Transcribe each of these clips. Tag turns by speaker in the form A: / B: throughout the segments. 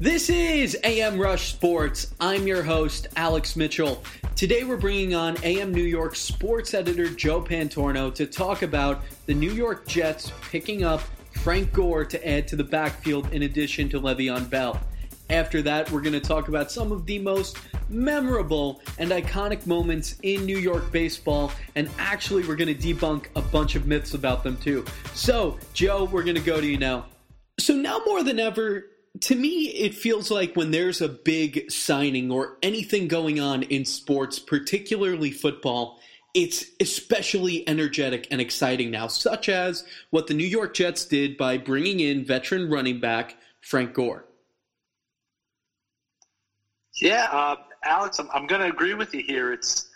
A: This is amRUSH Sports. I'm your host, Alex Mitchell. Today we're bringing on AM New York sports editor Joe Pantorno to talk about the New York Jets picking up Frank Gore to add to the backfield in addition to Le'Veon Bell. After that, we're going to talk about some of the most memorable and iconic moments in New York baseball, and actually, we're going to debunk a bunch of myths about them too. So, Joe, we're going to go to you now. So, now more than ever, to me, it feels like when there's a big signing or anything going on in sports, particularly football, it's especially energetic and exciting now, such as what the New York Jets did by bringing in veteran running back Frank Gore.
B: Yeah, uh, Alex, I'm, I'm going to agree with you here. It's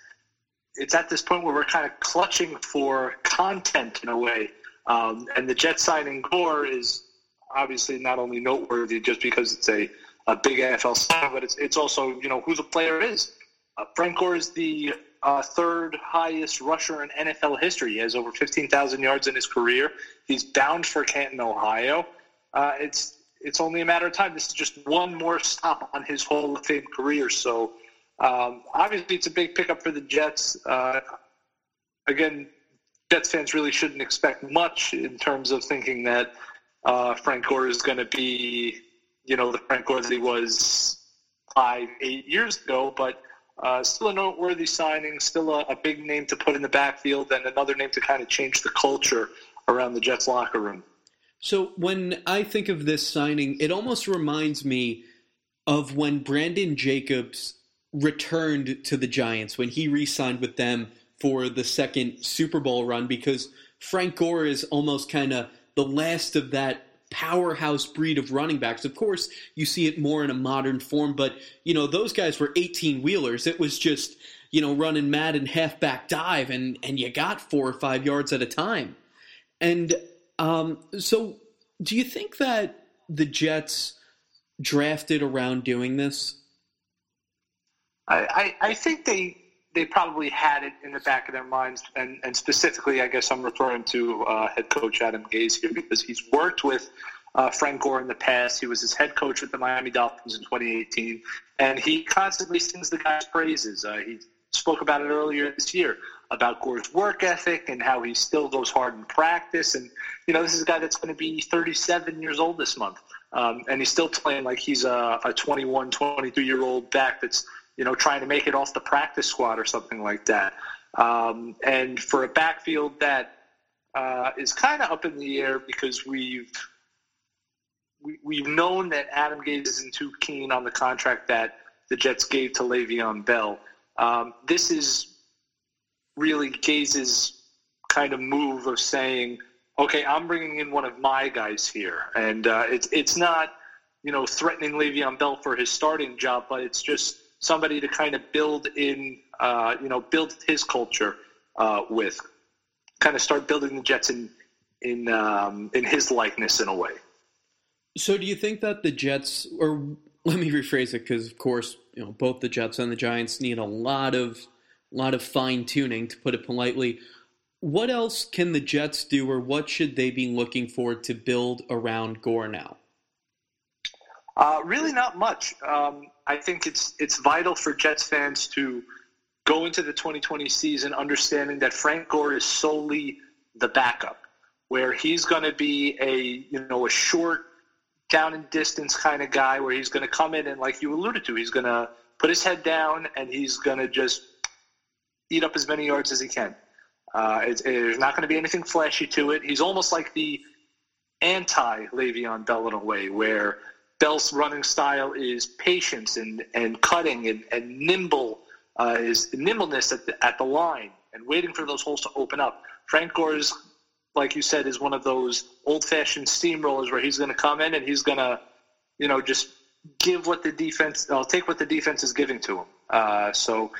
B: it's at this point where we're kind of clutching for content in a way, um, and the Jets signing Gore is obviously not only noteworthy just because it's a, a big NFL sign, but it's it's also you know who the player is. Uh, Frank Gore is the uh, third highest rusher in NFL history. He has over 15,000 yards in his career. He's bound for Canton, Ohio. Uh, it's it's only a matter of time. This is just one more stop on his Hall of Fame career. So um, obviously, it's a big pickup for the Jets. Uh, again, Jets fans really shouldn't expect much in terms of thinking that uh, Frank Gore is going to be, you know, the Frank Gore that he was five, eight years ago. But uh, still a noteworthy signing, still a, a big name to put in the backfield, and another name to kind of change the culture around the Jets locker room.
A: So when I think of this signing, it almost reminds me of when Brandon Jacobs returned to the Giants when he re-signed with them for the second Super Bowl run because Frank Gore is almost kind of the last of that powerhouse breed of running backs. Of course, you see it more in a modern form, but you know, those guys were 18 wheelers. It was just, you know, running mad and halfback dive and and you got 4 or 5 yards at a time. And um, so, do you think that the Jets drafted around doing this?
B: I, I, I think they they probably had it in the back of their minds, and, and specifically, I guess I'm referring to uh, head coach Adam Gase here because he's worked with uh, Frank Gore in the past. He was his head coach with the Miami Dolphins in 2018, and he constantly sings the guy's praises. Uh, he spoke about it earlier this year about Gore's work ethic and how he still goes hard in practice. And, you know, this is a guy that's going to be 37 years old this month. Um, and he's still playing like he's a, a 21, 22 year old back that's, you know, trying to make it off the practice squad or something like that. Um, and for a backfield that uh, is kind of up in the air because we've we, we've known that Adam Gase isn't too keen on the contract that the Jets gave to Le'Veon Bell. Um, this is really Gase's kind of move of saying, okay, I'm bringing in one of my guys here, and uh, it's it's not you know threatening Le'Veon Bell for his starting job, but it's just somebody to kind of build in, uh, you know, build his culture uh, with, kind of start building the Jets in in um, in his likeness in a way.
A: So, do you think that the Jets, or let me rephrase it, because of course, you know, both the Jets and the Giants need a lot of lot of fine tuning, to put it politely. What else can the Jets do, or what should they be looking for to build around Gore now?
B: Uh, really, not much. Um, I think it's it's vital for Jets fans to go into the 2020 season understanding that Frank Gore is solely the backup, where he's going to be a you know a short, down and distance kind of guy, where he's going to come in and like you alluded to, he's going to put his head down and he's going to just eat up as many yards as he can. Uh, it, there's not going to be anything flashy to it. He's almost like the anti Le'Veon Bell in a way, where Bell's running style is patience and, and cutting and, and nimble, uh, is nimbleness at the, at the line and waiting for those holes to open up. Frank Gore's, like you said, is one of those old fashioned steamrollers where he's going to come in and he's going to, you know, just give what the defense, I'll take what the defense is giving to him. Uh, so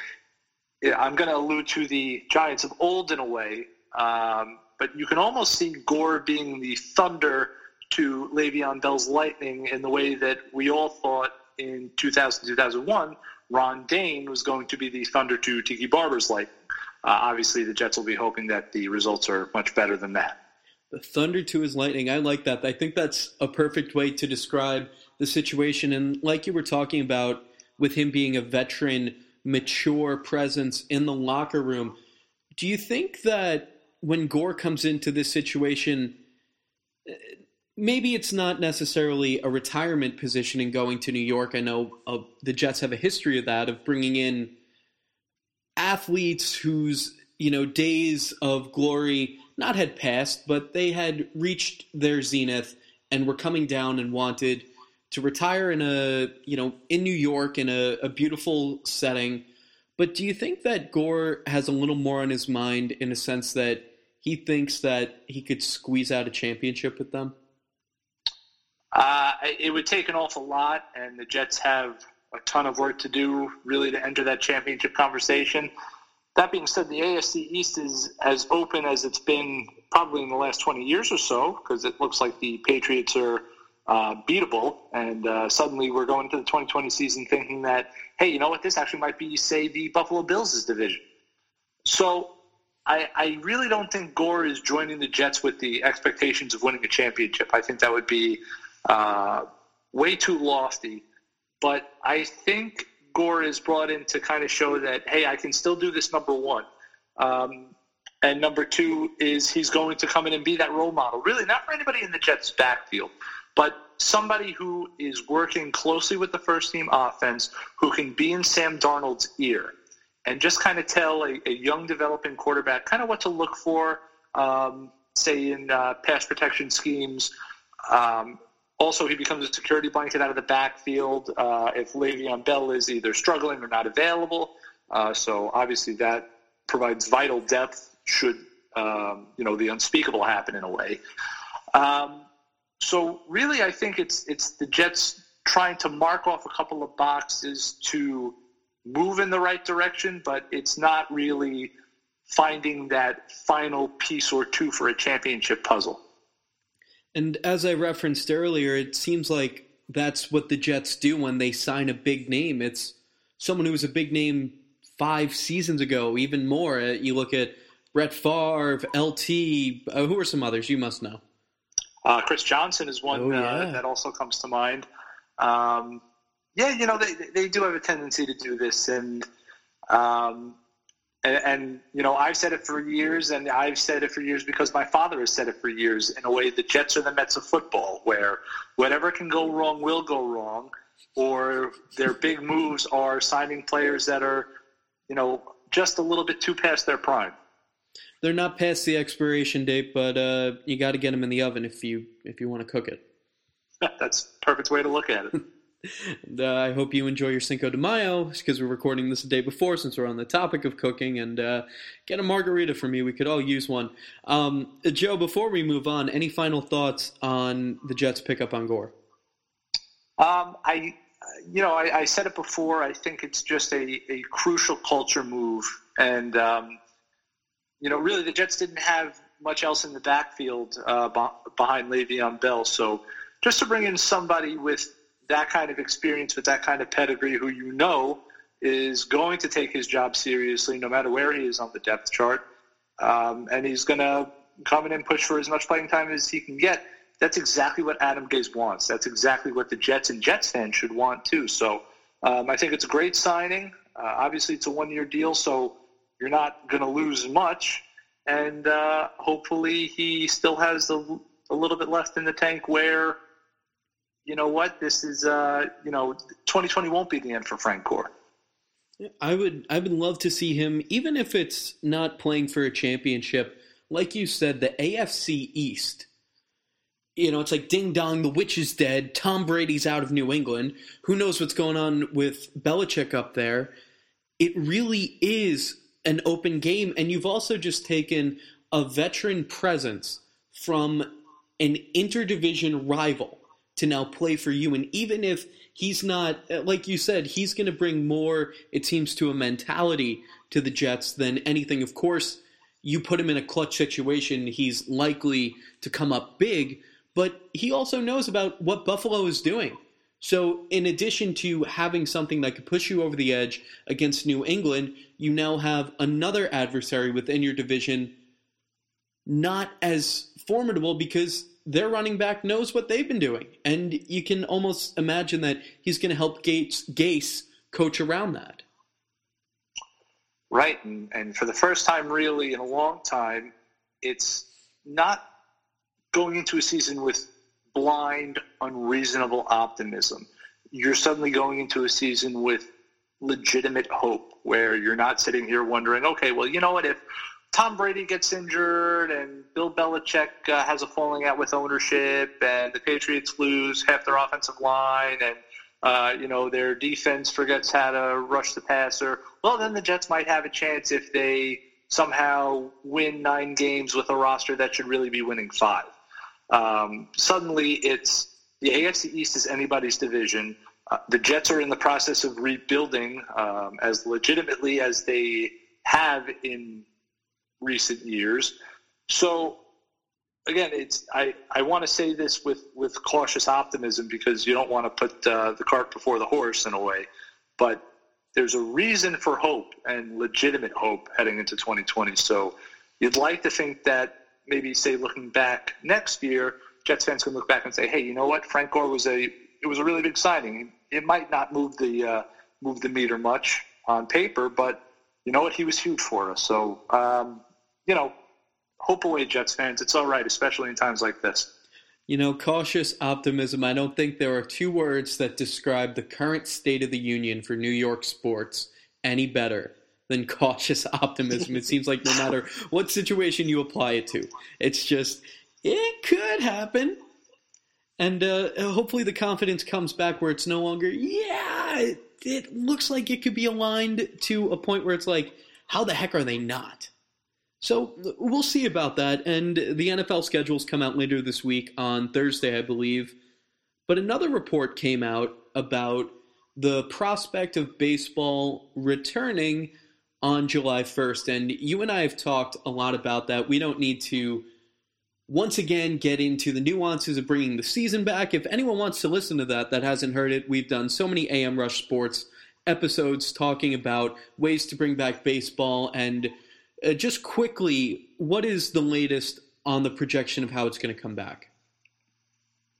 B: I'm going to allude to the Giants of old in a way, um, but you can almost see Gore being the thunder to Le'Veon Bell's lightning in the way that we all thought in 2000 2001 Ron Dayne was going to be the thunder to Tiki Barber's lightning. Uh, obviously, the Jets will be hoping that the results are much better than that.
A: The thunder to his lightning. I like that. I think that's a perfect way to describe the situation. And like you were talking about, with him being a veteran, mature presence in the locker room, do you think that when Gore comes into this situation, maybe it's not necessarily a retirement position in going to New York? I know uh, the Jets have a history of that, of bringing in athletes whose you know days of glory not had passed, but they had reached their zenith and were coming down and wanted to retire in a you know in New York in a, a beautiful setting. But do you think that Gore has a little more on his mind in a sense that he thinks that he could squeeze out a championship with them?
B: Uh, it would take an awful lot, and the Jets have a ton of work to do really to enter that championship conversation. That being said, the AFC East is as open as it's been probably in the last 20 years or so because it looks like the Patriots are uh, beatable. And uh, suddenly we're going to the 2020 season thinking that, hey, you know what? This actually might be, say, the Buffalo Bills' division. So I, I really don't think Gore is joining the Jets with the expectations of winning a championship. I think that would be uh, way too lofty. But I think Gore is brought in to kind of show that, hey, I can still do this, number one. Um, and number two is he's going to come in and be that role model. Really, not for anybody in the Jets' backfield, but somebody who is working closely with the first team offense, who can be in Sam Darnold's ear and just kind of tell a, a young developing quarterback kind of what to look for, um, say, in uh, pass protection schemes. Um, also, he becomes a security blanket out of the backfield uh, if Le'Veon Bell is either struggling or not available. Uh, so obviously that provides vital depth should um, you know the unspeakable happen in a way. Um, so really, I think it's it's the Jets trying to mark off a couple of boxes to move in the right direction, but it's not really finding that final piece or two for a championship puzzle.
A: And as I referenced earlier, it seems like that's what the Jets do when they sign a big name. It's someone who was a big name five seasons ago, even more. Uh, you look at Brett Favre, LT. Uh, who are some others? You must know.
B: Uh, Chris Johnson is one oh, uh, that also comes to mind. Um, yeah, you know they they do have a tendency to do this, and um, and, and, you know, I've said it for years, and I've said it for years because my father has said it for years. In a way, the Jets are the Mets of football, where whatever can go wrong will go wrong, or their big moves are signing players that are, you know, just a little bit too past their prime.
A: They're not past the expiration date, but uh, you got to get them in the oven if you if you want to cook it.
B: That's perfect way to look at it.
A: uh, I hope you enjoy your Cinco de Mayo because we're recording this the day before since we're on the topic of cooking. And uh, get a margarita for me. We could all use one. Um, Joe, before we move on, any final thoughts on the Jets' pickup on Gore?
B: Um, I, you know, I, I, said it before. I think it's just a, a crucial culture move, and um, you know, really, the Jets didn't have much else in the backfield uh, behind Le'Veon Bell. So, just to bring in somebody with that kind of experience with that kind of pedigree who you know is going to take his job seriously no matter where he is on the depth chart. Um, and he's going to come in and push for as much playing time as he can get. That's exactly what Adam Gase wants. That's exactly what the Jets and Jets fans should want too. So um, I think it's a great signing. Uh, obviously, it's a one year deal, so you're not going to lose much. And uh, hopefully, he still has a, a little bit left in the tank where you know what, this is, uh, you know, 2020 won't be the end for Frank Gore.
A: I would, I would love to see him, even if it's not playing for a championship. Like you said, the AFC East. You know, it's like ding dong, the witch is dead. Tom Brady's out of New England. Who knows what's going on with Belichick up there? It really is an open game, and you've also just taken a veteran presence from an interdivision rival to now play for you. And even if he's not, uh, like you said, he's going to bring more, it seems, to a mentality to the Jets than anything. Of course, you put him in a clutch situation, he's likely to come up big, but he also knows about what Buffalo is doing. So, in addition to having something that could push you over the edge against New England, you now have another adversary within your division, not as formidable because their running back knows what they've been doing. And you can almost imagine that he's going to help Gates, Gase coach around that.
B: Right. And, and for the first time, really, in a long time, it's not going into a season with blind, unreasonable optimism. You're suddenly going into a season with legitimate hope where you're not sitting here wondering, okay, well, you know what, if Tom Brady gets injured and Bill Belichick uh, has a falling out with ownership and the Patriots lose half their offensive line and uh, you know their defense forgets how to rush the passer, well then the Jets might have a chance if they somehow win nine games with a roster that should really be winning five. Um, suddenly it's the AFC East is anybody's division. Uh, the Jets are in the process of rebuilding um, as legitimately as they have in recent years. So again, it's I, I want to say this with, with cautious optimism because you don't want to put uh, the cart before the horse in a way, but there's a reason for hope and legitimate hope heading into 2020. So you'd like to think that maybe say looking back next year, Jets fans can look back and say, hey, you know what, Frank Gore was a it was a really big signing. It might not move the uh, move the meter much on paper, but you know what, he was huge for us. So um, you know, hope away, Jets fans. It's all right, especially in times like this.
A: You know, cautious optimism. I don't think there are two words that describe the current state of the union for New York sports any better than cautious optimism. it seems like no matter what situation you apply it to, it's just, it could happen. And uh, hopefully the confidence comes back where it's no longer, yeah, it, it looks like it could be aligned to a point where it's like, how the heck are they not? So we'll see about that. And the NFL schedules come out later this week on Thursday, I believe. But another report came out about the prospect of baseball returning on July 1st. And you and I have talked a lot about that. We don't need to once again get into the nuances of bringing the season back. If anyone wants to listen to that that hasn't heard it, we've done so many amRUSH Sports episodes talking about ways to bring back baseball and uh, just quickly, what is the latest on the projection of how it's going to come back?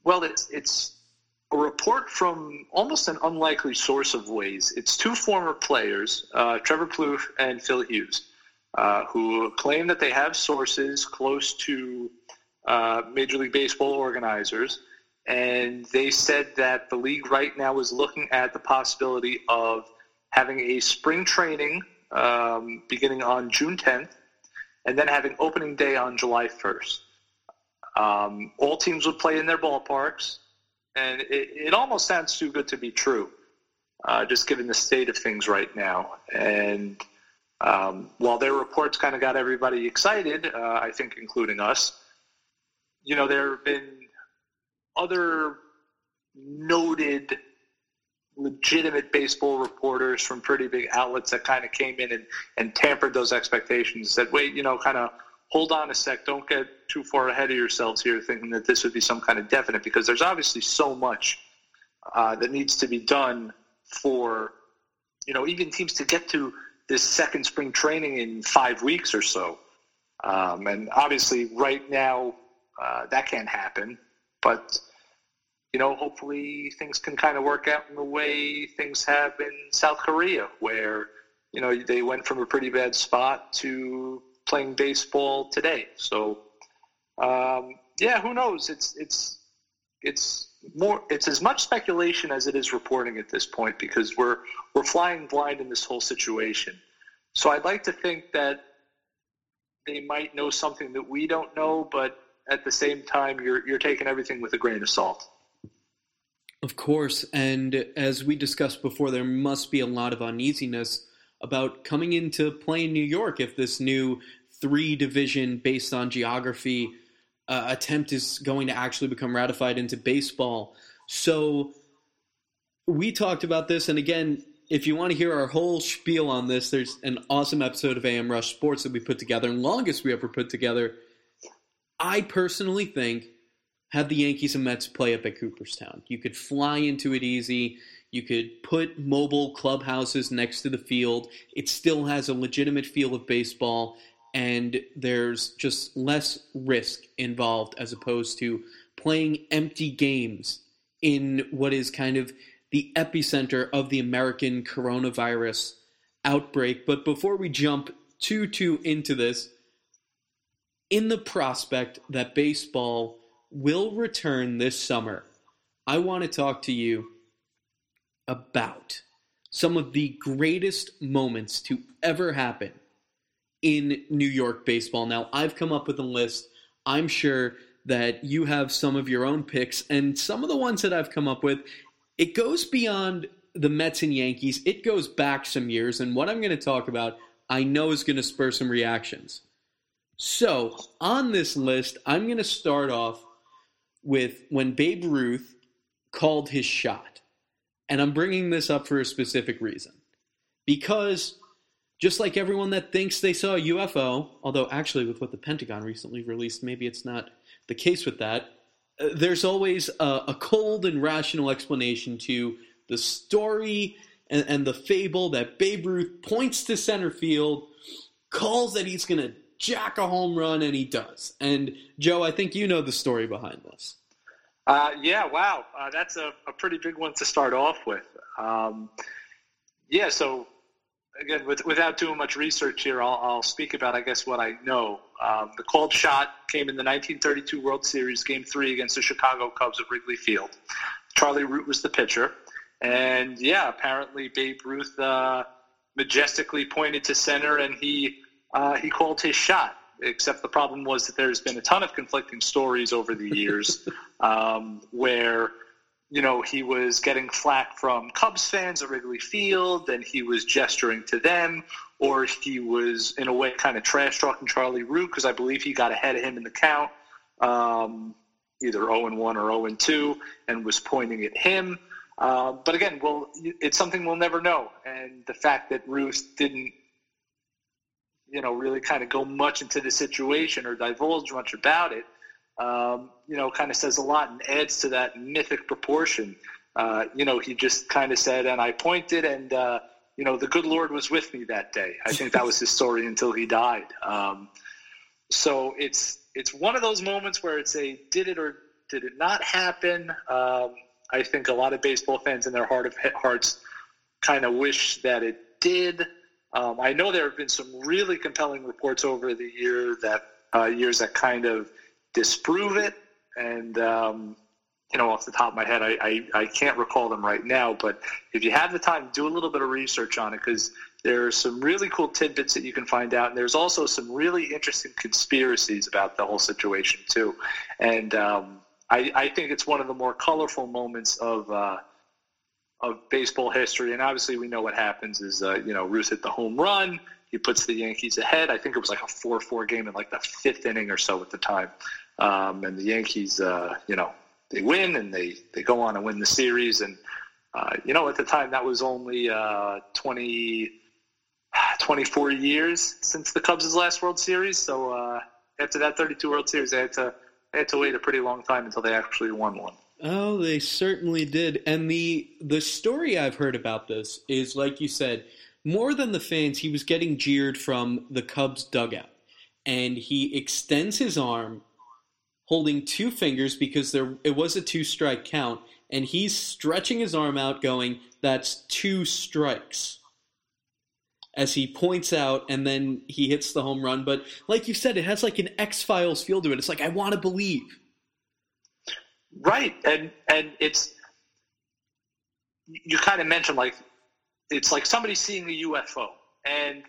B: Well, it's it's a report from almost an unlikely source of ways. It's two former players, uh, Trevor Plouffe and Phil Hughes, uh, who claim that they have sources close to uh, Major League Baseball organizers, and they said that the league right now is looking at the possibility of having a spring training um, beginning on June 10th, and then having opening day on July 1st. Um, all teams would play in their ballparks, and it, it almost sounds too good to be true, uh, just given the state of things right now. And um, while their reports kind of got everybody excited, uh, I think including us, you know, there have been other noted legitimate baseball reporters from pretty big outlets that kind of came in and, and tampered those expectations. Said, wait, you know, kind of hold on a sec, don't get too far ahead of yourselves here, thinking that this would be some kind of definite, because there's obviously so much uh, that needs to be done for, you know, even teams to get to this second spring training in five weeks or so. Um, and obviously, right now, uh, that can't happen. But you know, hopefully things can kind of work out in the way things have in South Korea, where, you know, they went from a pretty bad spot to playing baseball today. So, um, yeah, who knows? It's, it's, it's more, it's as much speculation as it is reporting at this point because we're, we're flying blind in this whole situation. So I'd like to think that they might know something that we don't know, but at the same time, you're, you're taking everything with a grain of salt.
A: Of course, and as we discussed before, there must be a lot of uneasiness about coming into play in New York if this new three division based on geography uh, attempt is going to actually become ratified into baseball. So we talked about this, and again, if you want to hear our whole spiel on this, there's an awesome episode of amRUSH Sports that we put together, longest we ever put together. I personally think have the Yankees and Mets play up at Cooperstown. You could fly into it easy. You could put mobile clubhouses next to the field. It still has a legitimate feel of baseball. and there's just less risk involved as opposed to playing empty games in what is kind of the epicenter of the American coronavirus outbreak. But before we jump too too into this, in the prospect that baseball will return this summer, I want to talk to you about some of the greatest moments to ever happen in New York baseball. Now, I've come up with a list. I'm sure that you have some of your own picks, and some of the ones that I've come up with, it goes beyond the Mets and Yankees. It goes back some years, and what I'm going to talk about, I know is going to spur some reactions. So, on this list, I'm going to start off with when Babe Ruth called his shot. And I'm bringing this up for a specific reason. Because just like everyone that thinks they saw a UFO, although actually, with what the Pentagon recently released, maybe it's not the case with that, uh, there's always a, a, cold and rational explanation to the story and, and the fable that Babe Ruth points to center field, calls that he's going to jack a home run, and he does. And Joe, I think you know the story behind this.
B: Uh, yeah, wow. Uh, that's a, a, pretty big one to start off with. Um, yeah, so again, with, without doing much research here, I'll, I'll, speak about, I guess, what I know. Um, the called shot came in the 1932 World Series, Game 3 against the Chicago Cubs at Wrigley Field. Charlie Root was the pitcher. And, yeah, apparently Babe Ruth uh, majestically pointed to center and he, uh, he called his shot. Except the problem was that there's been a ton of conflicting stories over the years um, where you know, he was getting flack from Cubs fans at Wrigley Field, and he was gesturing to them, or he was in a way kind of trash talking Charlie Root because I believe he got ahead of him in the count, um, either 0 and 1 or 0 and 2, and was pointing at him. Uh, but again, well, it's something we'll never know, and the fact that Ruth didn't, you know, really kind of go much into the situation or divulge much about it um, you know, kind of says a lot and adds to that mythic proportion. Uh, you know, he just kind of said, and I pointed, and uh, you know, the good Lord was with me that day. I think that was his story until he died. Um, so it's it's one of those moments where it's a did it or did it not happen. Um, I think a lot of baseball fans in their heart of hearts kind of wish that it did. Um, I know there have been some really compelling reports over the year that uh, years that kind of disprove it. And, um, you know, off the top of my head, I, I, I, can't recall them right now. But if you have the time, do a little bit of research on it because there are some really cool tidbits that you can find out. And there's also some really interesting conspiracies about the whole situation, too. And um, I, I, think it's one of the more colorful moments of. Uh, of baseball history, and obviously we know what happens is uh, you know Ruth hit the home run, he puts the Yankees ahead. I think it was like a four-four game in like the fifth inning or so at the time, um, and the Yankees, uh, you know, they win and they, they go on and win the series. And, uh, you know, at the time that was only uh, 20, 24 years since the Cubs' last World Series. So uh, after that 32 World Series, they had to they had to wait a pretty long time until they actually won one.
A: Oh, they certainly did. And the the story I've heard about this is like you said, more than the fans, he was getting jeered from the Cubs dugout. And he extends his arm holding two fingers because there it was a two strike count, and he's stretching his arm out, going, "That's two strikes." As he points out, and then he hits the home run. But like you said, it has like an X Files feel to it. It's like I want to believe.
B: Right, and and it's you kind of mentioned like it's like somebody seeing a UFO, and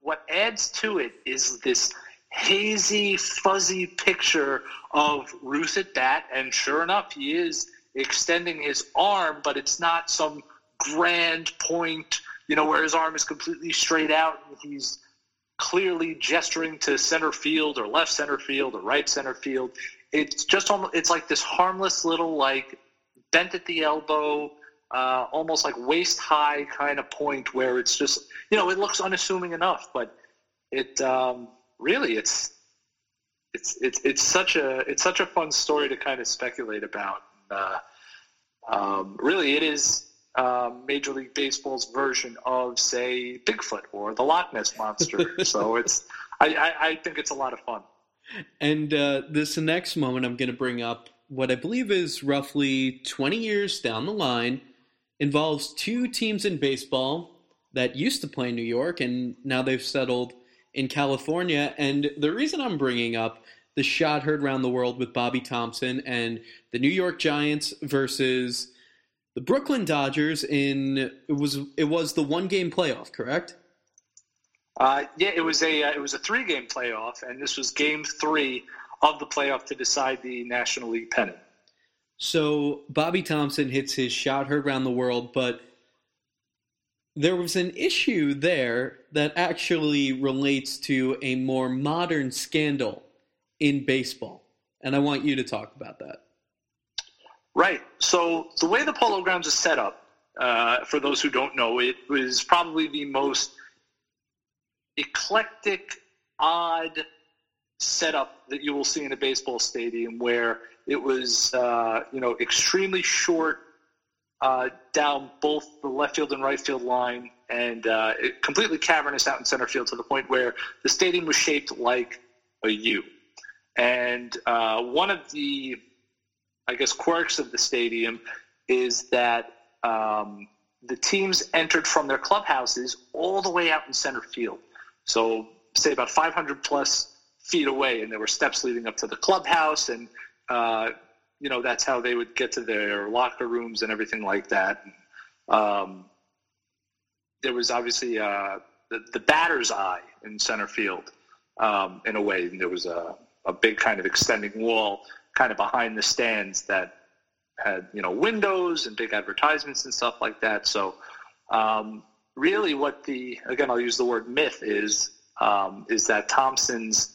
B: what adds to it is this hazy, fuzzy picture of Ruth at bat, and sure enough, he is extending his arm, but it's not some grand point, you know, where his arm is completely straight out and he's clearly gesturing to center field or left center field or right center field. It's just almost, it's like this harmless little like bent at the elbow, uh, almost like waist high kind of point where it's just you know it looks unassuming enough, but it um, really it's it's it's it's such a it's such a fun story to kind of speculate about. Uh, um, really, it is um, Major League Baseball's version of, say, Bigfoot or the Loch Ness monster. so it's I, I, I think it's a lot of fun.
A: And uh, this next moment I'm going to bring up what I believe is roughly 20 years down the line involves two teams in baseball that used to play in New York and now they've settled in California. And the reason I'm bringing up the shot heard around the world with Bobby Thomson and the New York Giants versus the Brooklyn Dodgers in it was it was the one game playoff, correct?
B: Uh, yeah, it was a uh, it was a three game playoff, and this was Game Three of the playoff to decide the National League pennant.
A: So Bobby Thomson hits his shot heard around the world, but there was an issue there that actually relates to a more modern scandal in baseball, and I want you to talk about that.
B: Right. So the way the Polo Grounds is set up, uh, for those who don't know, it was probably the most eclectic, odd setup that you will see in a baseball stadium, where it was, uh, you know, extremely short uh, down both the left field and right field line, and uh, completely cavernous out in center field to the point where the stadium was shaped like a U. And uh, one of the I guess, quirks of the stadium is that um, the teams entered from their clubhouses all the way out in center field. So, say about 500 plus feet away, and there were steps leading up to the clubhouse, and uh, you know that's how they would get to their locker rooms and everything like that. Um, there was obviously uh, the, the batter's eye in center field um, in a way, and there was a, a big kind of extending wall kind of behind the stands that had you know windows and big advertisements and stuff like that. So um, really, what the again I'll use the word myth is um, is that Thomson's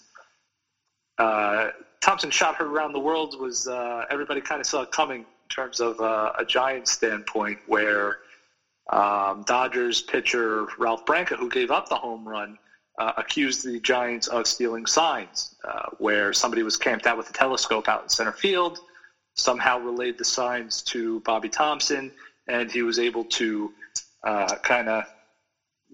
B: uh, Thomson shot heard around the world was uh, everybody kind of saw it coming in terms of uh, a giant standpoint where um, Dodgers pitcher Ralph Branca, who gave up the home run, uh, accused the Giants of stealing signs, uh, where somebody was camped out with a telescope out in center field, somehow relayed the signs to Bobby Thomson, and he was able to uh, kind of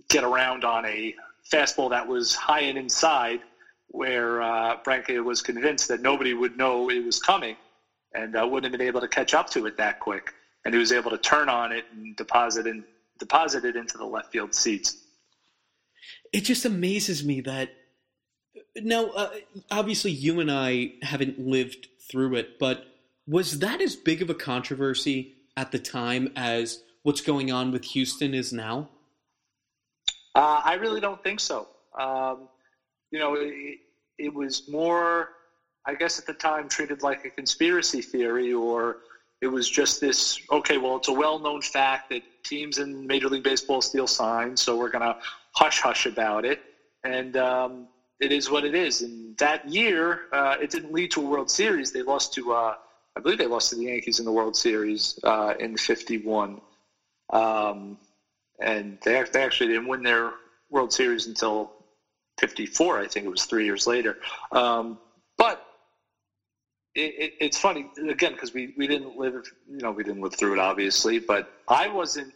B: get around on a fastball that was high and inside, where uh, Branca was convinced that nobody would know it was coming and uh, wouldn't have been able to catch up to it that quick. And he was able to turn on it and deposit, in, deposit it into the left field seats
A: it just amazes me that now uh, obviously you and I haven't lived through it, but was that as big of a controversy at the time as what's going on with Houston is now?
B: Uh, I really don't think so. Um, you know, it, it, was more, I guess, at the time treated like a conspiracy theory, or it was just this. Okay, well, it's a well-known fact that teams in Major League Baseball steal signs, so we're going to hush hush about it, and um, it is what it is. And that year, uh, it didn't lead to a World Series. They lost to, uh, I believe, they lost to the Yankees in the World Series uh, in '51, um, and they they actually didn't win their World Series until '54. I think it was three years later. Um, but it, it, it's funny again because we, we didn't live you know we didn't live through it obviously, but I wasn't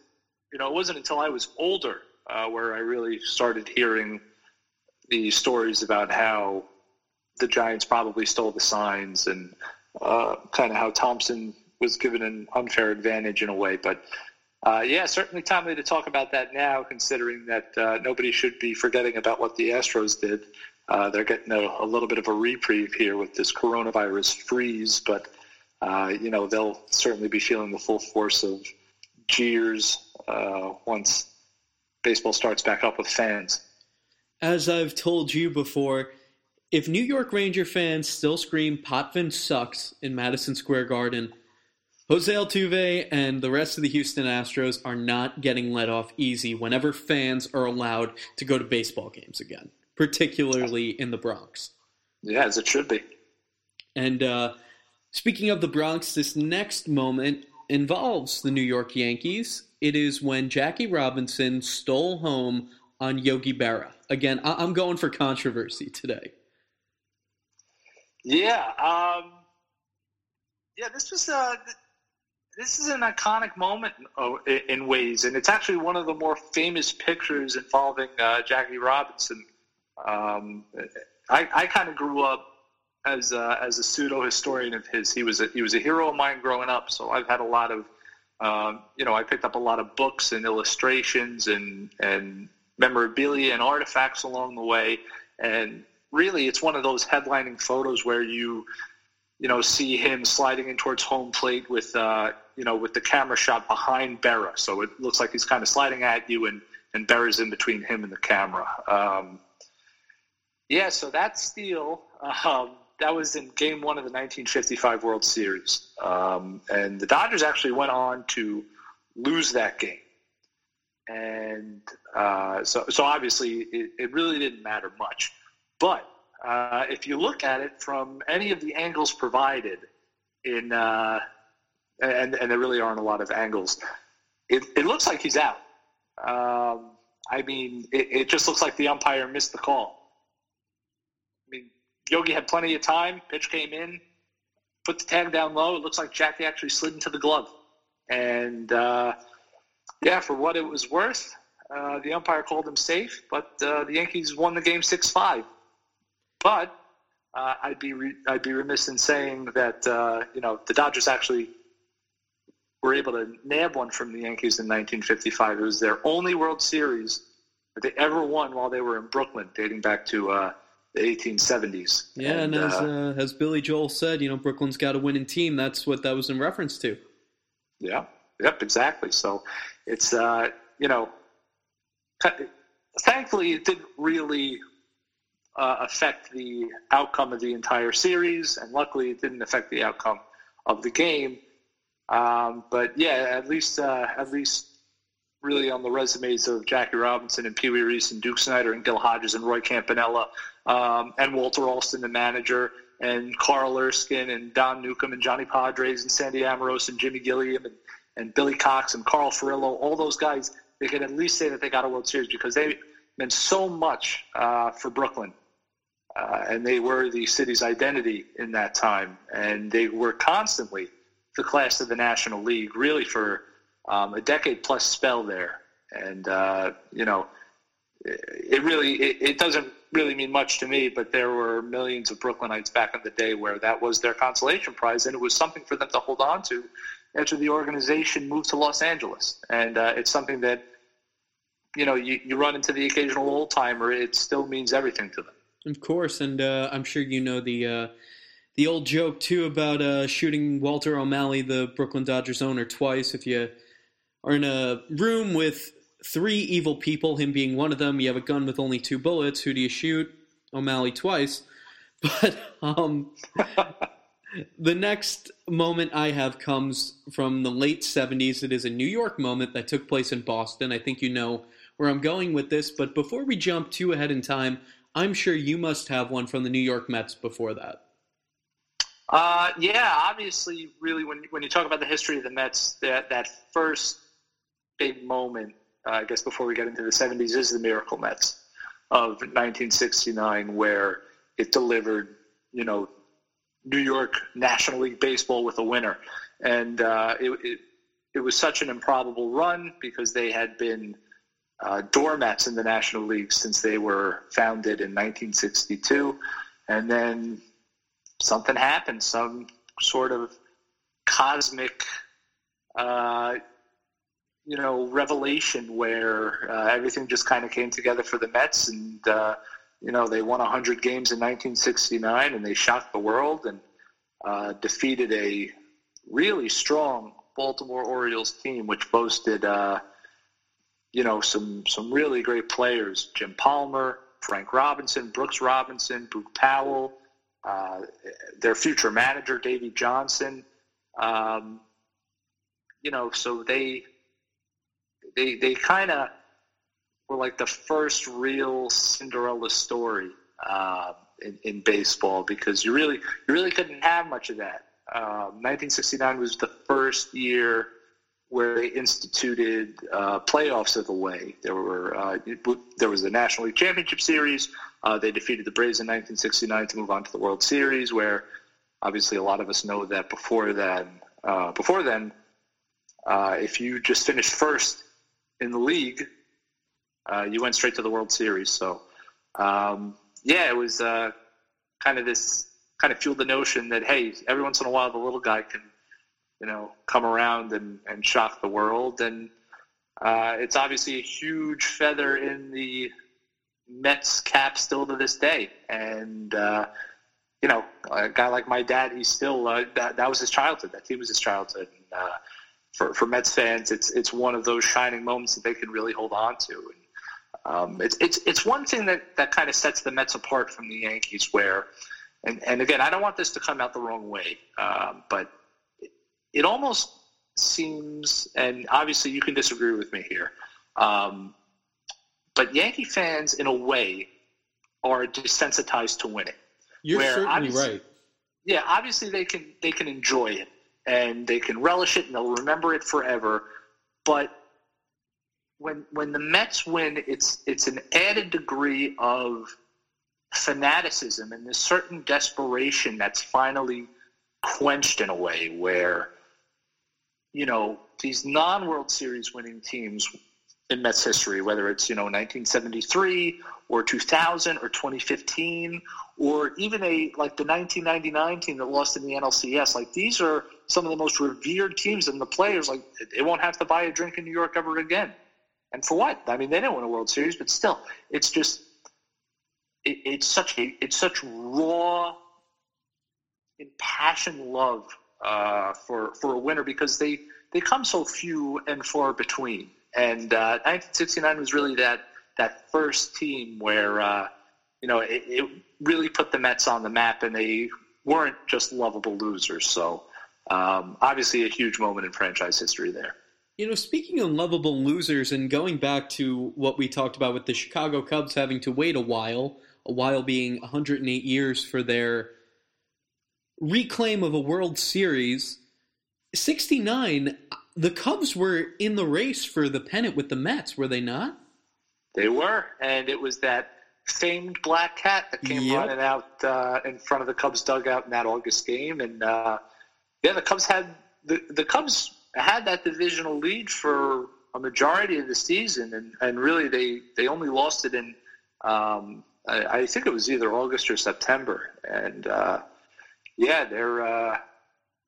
B: you know it wasn't until I was older uh, where I really started hearing the stories about how the Giants probably stole the signs and uh, kind of how Thomson was given an unfair advantage in a way. But uh, yeah, certainly timely to talk about that now, considering that uh, nobody should be forgetting about what the Astros did. Uh, they're getting a, a, little bit of a reprieve here with this coronavirus freeze, but uh, you know they'll certainly be feeling the full force of jeers once baseball starts back up with fans.
A: As I've told you before, if New York Ranger fans still scream Potvin sucks in Madison Square Garden, Jose Altuve and the rest of the Houston Astros are not getting let off easy whenever fans are allowed to go to baseball games again, particularly in the Bronx.
B: Yeah, as it should be.
A: And uh, speaking of the Bronx, this next moment involves the New York Yankees it is when Jackie Robinson stole home on Yogi Berra. Again, I- am going for controversy today.
B: Yeah, um, yeah. This was uh, this is an iconic moment uh, in ways, and it's actually one of the more famous pictures involving uh, Jackie Robinson Um, I, I kind of grew up as a, as a pseudo historian of his. He was a, he was a hero of mine growing up. So I've had a lot of, um, you know, I picked up a lot of books and illustrations and and memorabilia and artifacts along the way. And really, it's one of those headlining photos where you, you know, see him sliding in towards home plate with, uh, you know, with the camera shot behind Berra. So it looks like he's kind of sliding at you, and and Berra's in between him and the camera. Um, yeah, so that steal, um, that was in Game One of the 1955 World Series, um, and the Dodgers actually went on to lose that game. And uh, so, so obviously, it, it really didn't matter much. But uh, if you look at it from any of the angles provided in, uh, and, and there really aren't a lot of angles, it, it looks like he's out. Um, I mean, it, it, just looks like the umpire missed the call. I mean, Yogi had plenty of time. Pitch came in, put the tag down low. It looks like Jackie actually slid into the glove. And uh, yeah, for what it was worth, uh, the umpire called him safe, but uh, the Yankees won the game six five. But uh, I'd be re- I'd be remiss in saying that uh, you know the Dodgers actually were able to nab one from the Yankees in 1955. It was their only World Series that they ever won while they were in Brooklyn, dating back to uh, the 1870s.
A: Yeah, and, and as uh, as Billy Joel said, you know Brooklyn's got a winning team. That's what that was in reference to.
B: Yeah. Yep. Exactly. So it's uh, you know, thankfully it didn't really uh, affect the outcome of the entire series, and luckily it didn't affect the outcome of the game. Um, but yeah, at least uh, at least really on the resumes of Jackie Robinson and Pee Wee Reese and Duke Snider and Gil Hodges and Roy Campanella um, and Walter Alston, the manager, and Carl Erskine and Don Newcombe and Johnny Podres and Sandy Amoroso and Jimmy Gilliam and, and Billy Cox and Carl Furillo, all those guys, they can at least say that they got a World Series because they meant so much uh, for Brooklyn. Uh, and they were the city's identity in that time. And they were constantly the class of the National League, really for um, a decade plus spell there. And, uh, you know, it really it, it, doesn't really mean much to me, but there were millions of Brooklynites back in the day where that was their consolation prize, and it was something for them to hold on to after the organization moved to Los Angeles. And uh, it's something that you know you, you run into the occasional old timer, it still means everything to them.
A: Of course, and uh, I'm sure you know the. The old joke too about uh, shooting Walter O'Malley, the Brooklyn Dodgers owner, twice. If you are in a room with three evil people, him being one of them. You have a gun with only two bullets. Who do you shoot? O'Malley twice. But um, the next moment I have comes from the late 70s. It is a New York moment that took place in Boston. I think you know where I'm going with this. But before we jump too ahead in time, I'm sure you must have one from the New York Mets before that.
B: Uh, yeah, obviously, really, when when you talk about the history of the Mets, that that first big moment uh, I guess before we get into the 70s, is the Miracle Mets of 1969, where it delivered, you know, New York National League Baseball with a winner. And uh, it, it, it, was such an improbable run because they had been uh, doormats in the National League since they were founded in 1962. And then something happened, some sort of cosmic uh, you know revelation where uh, everything just kind of came together for the Mets, and uh, you know they won 100 games in 1969, and they shocked the world and uh, defeated a really strong Baltimore Orioles team, which boasted uh, you know some some really great players: Jim Palmer, Frank Robinson, Brooks Robinson, Boog Powell, uh, their future manager Davey Johnson. Um, you know, so they they they kind of were like the first real Cinderella story uh, in, in, baseball because you really you really couldn't have much of that. Uh, 1969 was the first year where they instituted uh, playoffs of the way. There were uh, there was the National League Championship Series. Uh, they defeated the Braves in 1969 to move on to the World Series, where obviously a lot of us know that before then, uh, before then, if you just finished first in the league, uh, you went straight to the World Series. So um, yeah, it was uh, kind of this kind of fueled the notion that hey, every once in a while the little guy can, you know, come around and, and shock the world, and uh, it's obviously a huge feather in the Mets cap still to this day, and uh, you know, a guy like my dad, he's still uh, that that was his childhood. That team was his childhood. And, uh, for for Mets fans, it's it's one of those shining moments that they can really hold on to. And, um, it's it's it's one thing that that kind of sets the Mets apart from the Yankees, where, and and again, I don't want this to come out the wrong way, um, but it, almost seems, and obviously you can disagree with me here, um, but Yankee fans, in a way, are desensitized to winning.
A: You're certainly right.
B: Yeah, obviously they can they can enjoy it and they can relish it and they'll remember it forever. But when when the Mets win, it's it's an added degree of fanaticism and this certain desperation that's finally quenched in a way where you know these non-World Series winning teams in Mets history, whether it's you know 1973 or 2000 or 2015 or even a like the 1999 team that lost in the NLCS. Like these are some of the most revered teams, and the players like they won't have to buy a drink in New York ever again. And for what? I mean, they didn't win a World Series, but still, it's just it, it's such a it's such raw, impassioned love uh, for for a winner because they they come so few and far between. And uh, 1969 was really that that first team where uh, you know it, it, really put the Mets on the map, and they weren't just lovable losers. So um, obviously, a huge moment in franchise history there.
A: You know, speaking of lovable losers, and going back to what we talked about with the Chicago Cubs having to wait a while, a while being 108 years for their reclaim of a World Series. 69 the Cubs were in the race for the pennant with the Mets, were they not?
B: They were, and it was that famed black cat that came yep. running out uh, in front of the Cubs dugout in that August game, and uh, yeah, the Cubs had the the Cubs had that divisional lead for a majority of the season, and, and really they they only lost it in um, I, I, think it was either August or September, and uh, yeah, they're uh,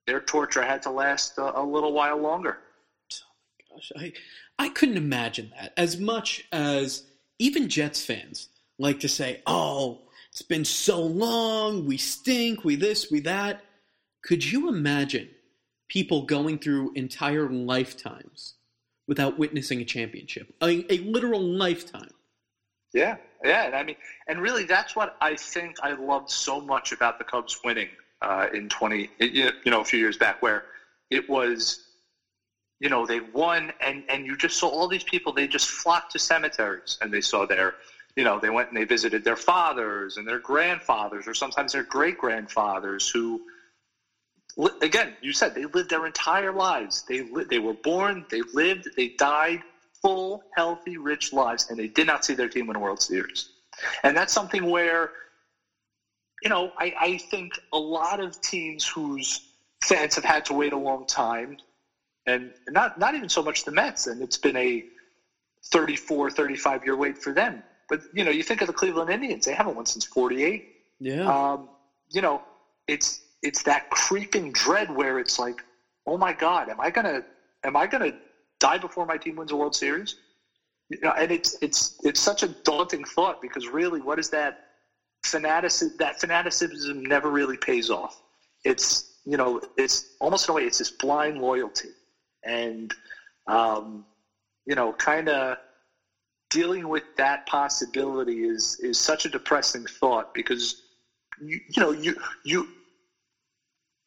B: their torture had to last a, a little while longer.
A: Oh gosh, I I couldn't imagine that. As much as even Jets fans like to say, "Oh, it's been so long, we stink, we this, we that." Could you imagine people going through entire lifetimes without witnessing a championship? A, a literal lifetime.
B: Yeah, yeah, and I mean, and really, that's what I think I loved so much about the Cubs winning uh, in 20, you know, a few years back, where it was, you know, they won, and and you just saw all these people. They just flocked to cemeteries, and they saw their, you know, they went and they visited their fathers and their grandfathers, or sometimes their great grandfathers, who, again, you said they lived their entire lives. They li- they were born, they lived, they died full, healthy, rich lives, and they did not see their team win a World Series. And that's something where you know, I, I think a lot of teams whose fans have had to wait a long time, and not not even so much the Mets, and it's been a 34, 35 year wait for them. But you know, you think of the Cleveland Indians; they haven't won since '48.
A: Yeah.
B: Um, you know, it's it's that creeping dread where it's like, oh my God, am I gonna am I gonna die before my team wins a World Series? You know, and it's it's it's such a daunting thought because really, what is that? Fanaticism that fanaticism never really pays off. It's you know it's almost in a way it's this blind loyalty, and um, you know kind of dealing with that possibility is is such a depressing thought because you, you know you you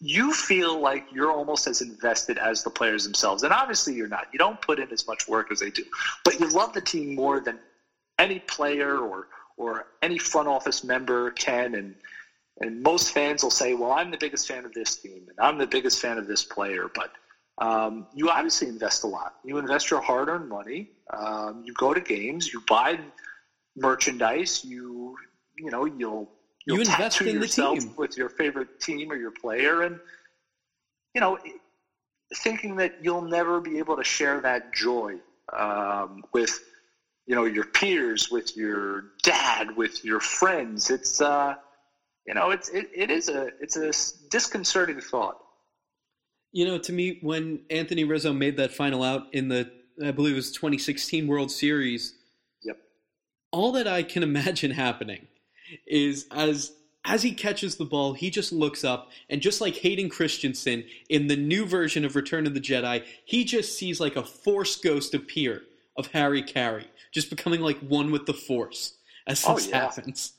B: you feel like you're almost as invested as the players themselves. And obviously you're not. You don't put in as much work as they do. But you love the team more than any player or or any front office member can and and most fans will say, "Well, I'm the biggest fan of this team, and I'm the biggest fan of this player." But um, you obviously invest a lot. You invest your hard-earned money. Um, you go to games. You buy merchandise. You you know you'll you'll
A: you invest
B: tattoo
A: in
B: yourself
A: team.
B: with your favorite team or your player, and you know thinking that you'll never be able to share that joy um, with you know, your peers, with your dad, with your friends. It's, uh, you know, it's it, it is a it's a disconcerting thought.
A: You know, to me, when Anthony Rizzo made that final out in the, I believe it was 2016 World Series.
B: Yep.
A: All that I can imagine happening is as as he catches the ball, he just looks up, and just like Hayden Christensen in the new version of Return of the Jedi, he just sees like a Force ghost appear of Harry Caray, just becoming like one with the Force as oh, this oh, yeah. happens.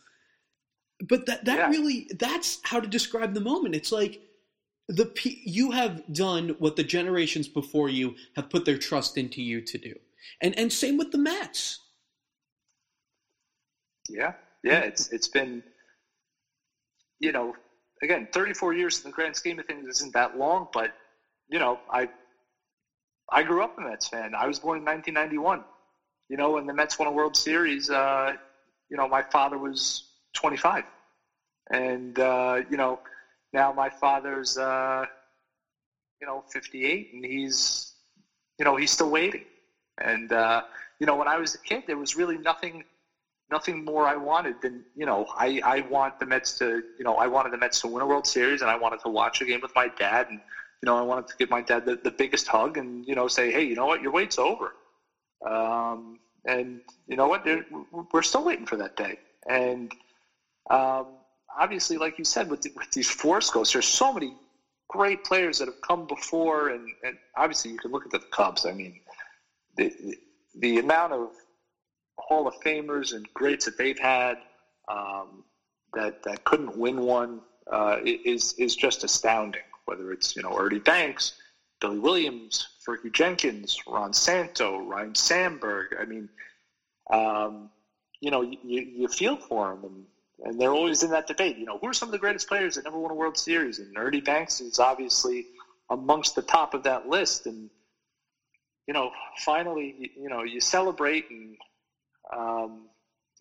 A: But that that yeah. really that's how to describe the moment. It's like the you have done what the generations before you have put their trust into you to do, and and same with the Mets.
B: Yeah, yeah, it's it's been you know, again, 34 years in the grand scheme of things isn't that long, but you know, I I grew up a Mets fan. I was born in 1991. You know, when the Mets won a World Series, uh, you know, my father was 25, and uh, you know, now my father's uh, you know 58, and he's you know he's still waiting. And uh, you know, when I was a kid, there was really nothing nothing more I wanted than you know I, I want the Mets to you know I wanted the Mets to win a World Series and I wanted to watch a game with my dad and you know I wanted to give my dad the, the biggest hug and you know say hey you know what? Your wait's over. Um, and you know what? We're still waiting for that day. And um, obviously like you said with the, with these force ghosts there's so many great players that have come before and, and obviously you can look at the Cubs. I mean the the amount of Hall of Famers and greats that they've had um, that that couldn't win one uh, is is just astounding. Whether it's you know Ernie Banks, Billy Williams, Fergie Jenkins, Ron Santo, Ryne Sandberg. I mean, um, you know, you, you feel for them, and and they're always in that debate. You know, who are some of the greatest players that never won a World Series? And Ernie Banks is obviously amongst the top of that list. And you know, finally, you know, you celebrate and um,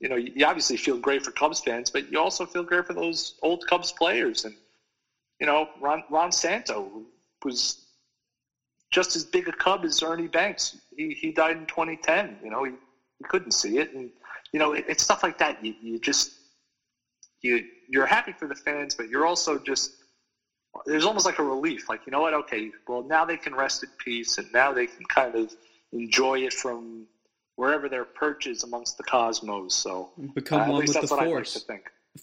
B: you know, you obviously feel great for Cubs fans, but you also feel great for those old Cubs players. And, you know, Ron, Ron Santo was just as big a Cub as Ernie Banks. He, he died in 2010. You know, he, he couldn't see it. And, you know, it, it's stuff like that. You, you just, you, you're happy for the fans, but you're also just, there's almost like a relief. Like, you know what? Okay, well, now they can rest in peace and now they can kind of enjoy it from wherever their perch is amongst the cosmos. So
A: become uh, one with the force.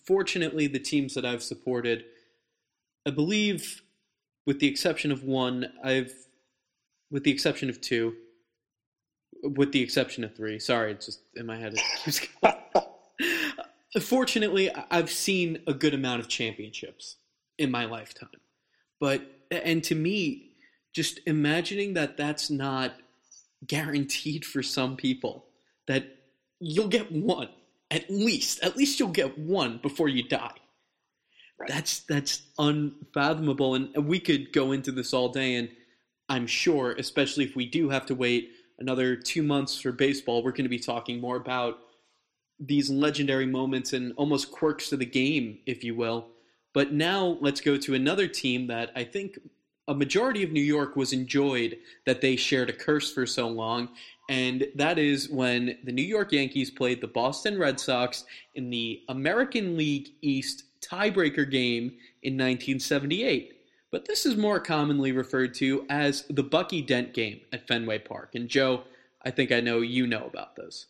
A: Fortunately, the teams that I've supported, I believe, with the exception of one, I've, with the exception of two, with the exception of three. Sorry, it's just in my head. Fortunately, I've seen a good amount of championships in my lifetime, but and to me, just imagining that that's not guaranteed for some people that you'll get one at least. At least you'll get one before you die. Right. That's that's unfathomable, and we could go into this all day. And I'm sure, especially if we do have to wait another two months for baseball, we're going to be talking more about these legendary moments and almost quirks of the game, if you will. But now let's go to another team that I think a majority of New York was enjoyed that they shared a curse for so long, and that is when the New York Yankees played the Boston Red Sox in the American League East tiebreaker game in 1978. But this is more commonly referred to as the Bucky Dent game at Fenway Park. And Joe, I think I know you know about this.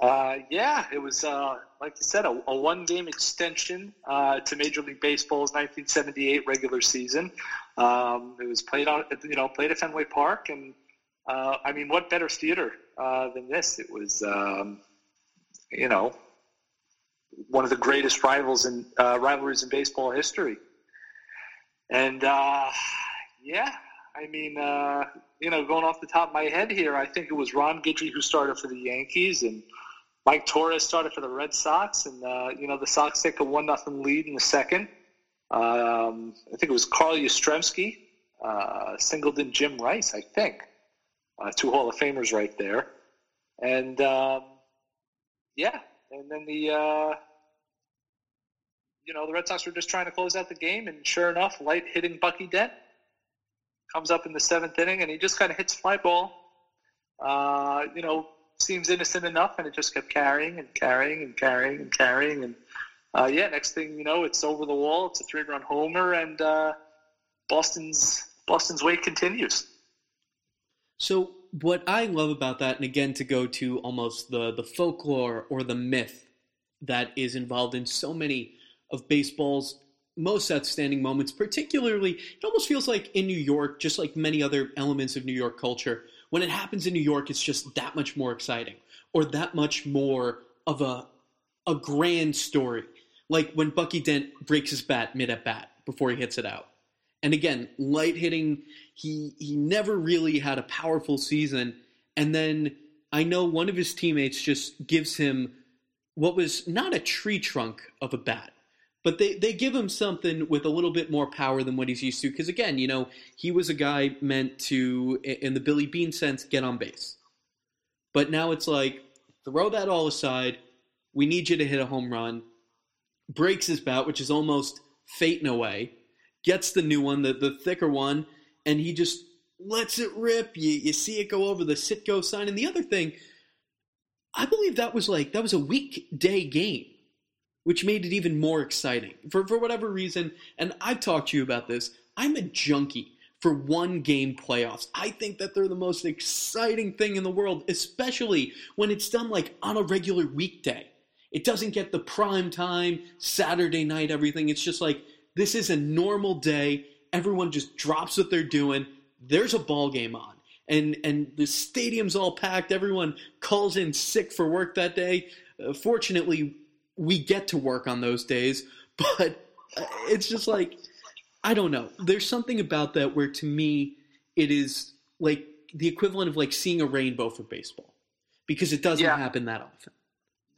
B: Uh, yeah, it was uh, like you said, a, a one-game extension uh, to Major League Baseball's 1978 regular season. Um, it was played on, you know, played at Fenway Park, and uh, I mean, what better theater uh, than this? It was, um, you know, one of the greatest rivals in uh, rivalries in baseball history. And yeah, I mean, you know, going off the top of my head here, I think it was Ron Guidry who started for the Yankees, and Mike Torrez started for the Red Sox, and uh, you know the Sox take a one nothing lead in the second. Um, I think it was Carl Yastrzemski, uh, Singleton, Jim Rice, I think, uh, two Hall of Famers right there, and um, yeah, and then the uh, you know the Red Sox were just trying to close out the game, and sure enough, light hitting Bucky Dent comes up in the seventh inning, and he just kind of hits fly ball. Uh, you know, seems innocent enough, and it just kept carrying and carrying and carrying and carrying, and uh, yeah, next thing you know, it's over the wall. It's a three-run homer, and uh, Boston's Boston's wait continues.
A: So what I love about that, and again to go to almost the the folklore or the myth that is involved in so many of baseball's most outstanding moments, particularly it almost feels like in New York, just like many other elements of New York culture, when it happens in New York, it's just that much more exciting or that much more of a a grand story. Like when Bucky Dent breaks his bat mid at bat before he hits it out. And again, light hitting, he he never really had a powerful season. And then I know one of his teammates just gives him what was not a tree trunk of a bat, but they, they give him something with a little bit more power than what he's used to. Because again, you know, he was a guy meant to, in the Billy Beane sense, get on base. But now it's like, throw that all aside. We need you to hit a home run. Breaks his bat, which is almost fate in a way. Gets the new one, the, the thicker one, and he just lets it rip. You, you see it go over the Citgo sign. And the other thing, I believe that was like, that was a weekday game which made it even more exciting for, for whatever reason. And I've talked to you about this. I'm a junkie for one game playoffs. I think that they're the most exciting thing in the world, especially when it's done like on a regular weekday. It doesn't get the prime time, Saturday night, everything. It's just like this is a normal day. Everyone just drops what they're doing. There's a ball game on. And, and the stadium's all packed. Everyone calls in sick for work that day. Uh, fortunately, we get to work on those days, but it's just like I don't know. There's something about that where to me it is like the equivalent of like seeing a rainbow for baseball because it doesn't yeah. happen that often.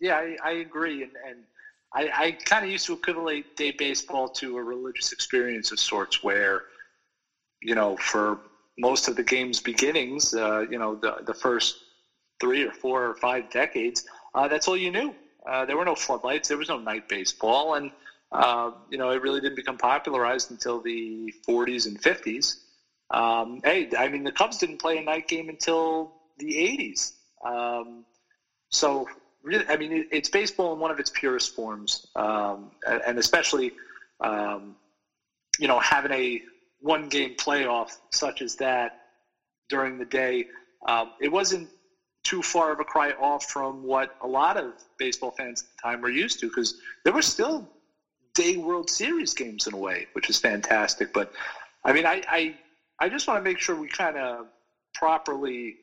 B: Yeah, I, I agree, and, and I, I kind of used to equivalent day baseball to a religious experience of sorts, where you know for most of the game's beginnings, uh, you know the the first three or four or five decades, uh, that's all you knew. Uh, there were no floodlights. There was no night baseball, and uh, you know it really didn't become popularized until the 40s and 50s. Um, hey, I mean the Cubs didn't play a night game until the 80s. Um, so really, I mean it, it's baseball in one of its purest forms, um, and, and, especially um, you know having a one game playoff such as that during the day. Um, it wasn't too far of a cry off from what a lot of baseball fans at the time were used to because there were still day World Series games in a way, which is fantastic. But I mean, I I, I just want to make sure we kind of properly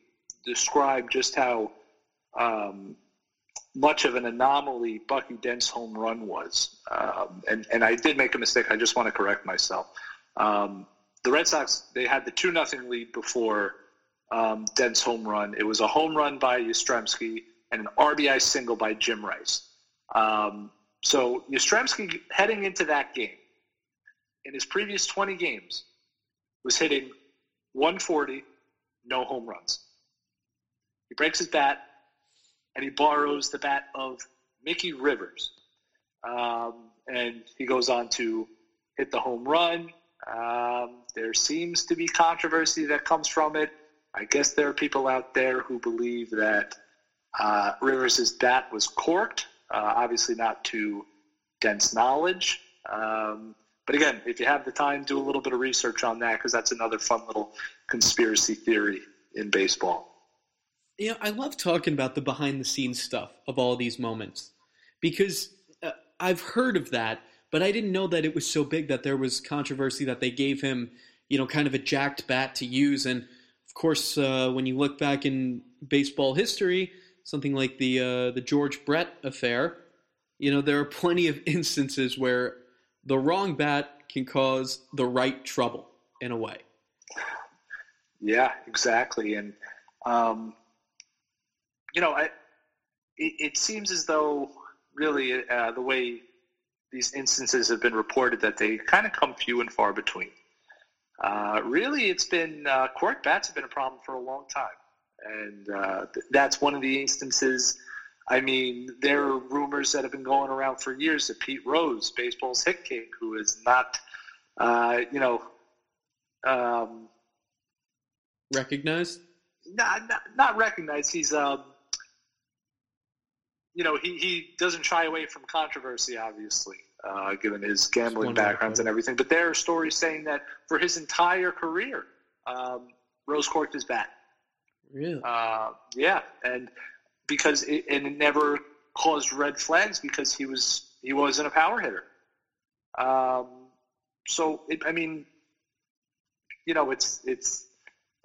B: describe just how um, much of an anomaly Bucky Dent's home run was. Um, and and I did make a mistake. I just want to correct myself. Um, the Red Sox they had the two nothing lead before um, Dent's home run. It was a home run by Yastrzemski and an RBI single by Jim Rice. Um, so Yastrzemski heading into that game in his previous 20 games was hitting 140, no home runs. He breaks his bat and he borrows the bat of Mickey Rivers. Um, and he goes on to hit the home run. Um, there seems to be controversy that comes from it. I guess there are people out there who believe that uh, Rivers' bat was corked, uh, obviously not to Dent's knowledge. Um, but again, if you have the time, do a little bit of research on that because that's another fun little conspiracy theory in baseball.
A: You know, I love talking about the behind the scenes stuff of all these moments because uh, I've heard of that, but I didn't know that it was so big that there was controversy that they gave him, you know, kind of a jacked bat to use. And of course, uh, when you look back in baseball history, something like the uh, the George Brett affair, you know there are plenty of instances where the wrong bat can cause the right trouble in a way.
B: Yeah, exactly, and um, you know, I, it, it, seems as though really uh, the way these instances have been reported that they kind of come few and far between. Uh, really, it's been uh, cork bats have been a problem for a long time, and uh, th- that's one of the instances. I mean, there are rumors that have been going around for years that Pete Rose, baseball's hit king, who is not, uh, you know, um,
A: recognized.
B: Not, not, not recognized. He's um, you know, he, he doesn't shy away from controversy, obviously, uh, given his gambling backgrounds and everything. But there are stories saying that for his entire career, um, Rose corked his bat.
A: Really?
B: Uh, yeah, and because it, and it never caused red flags because he was he wasn't a power hitter. Um, so it, I mean, you know, it's it's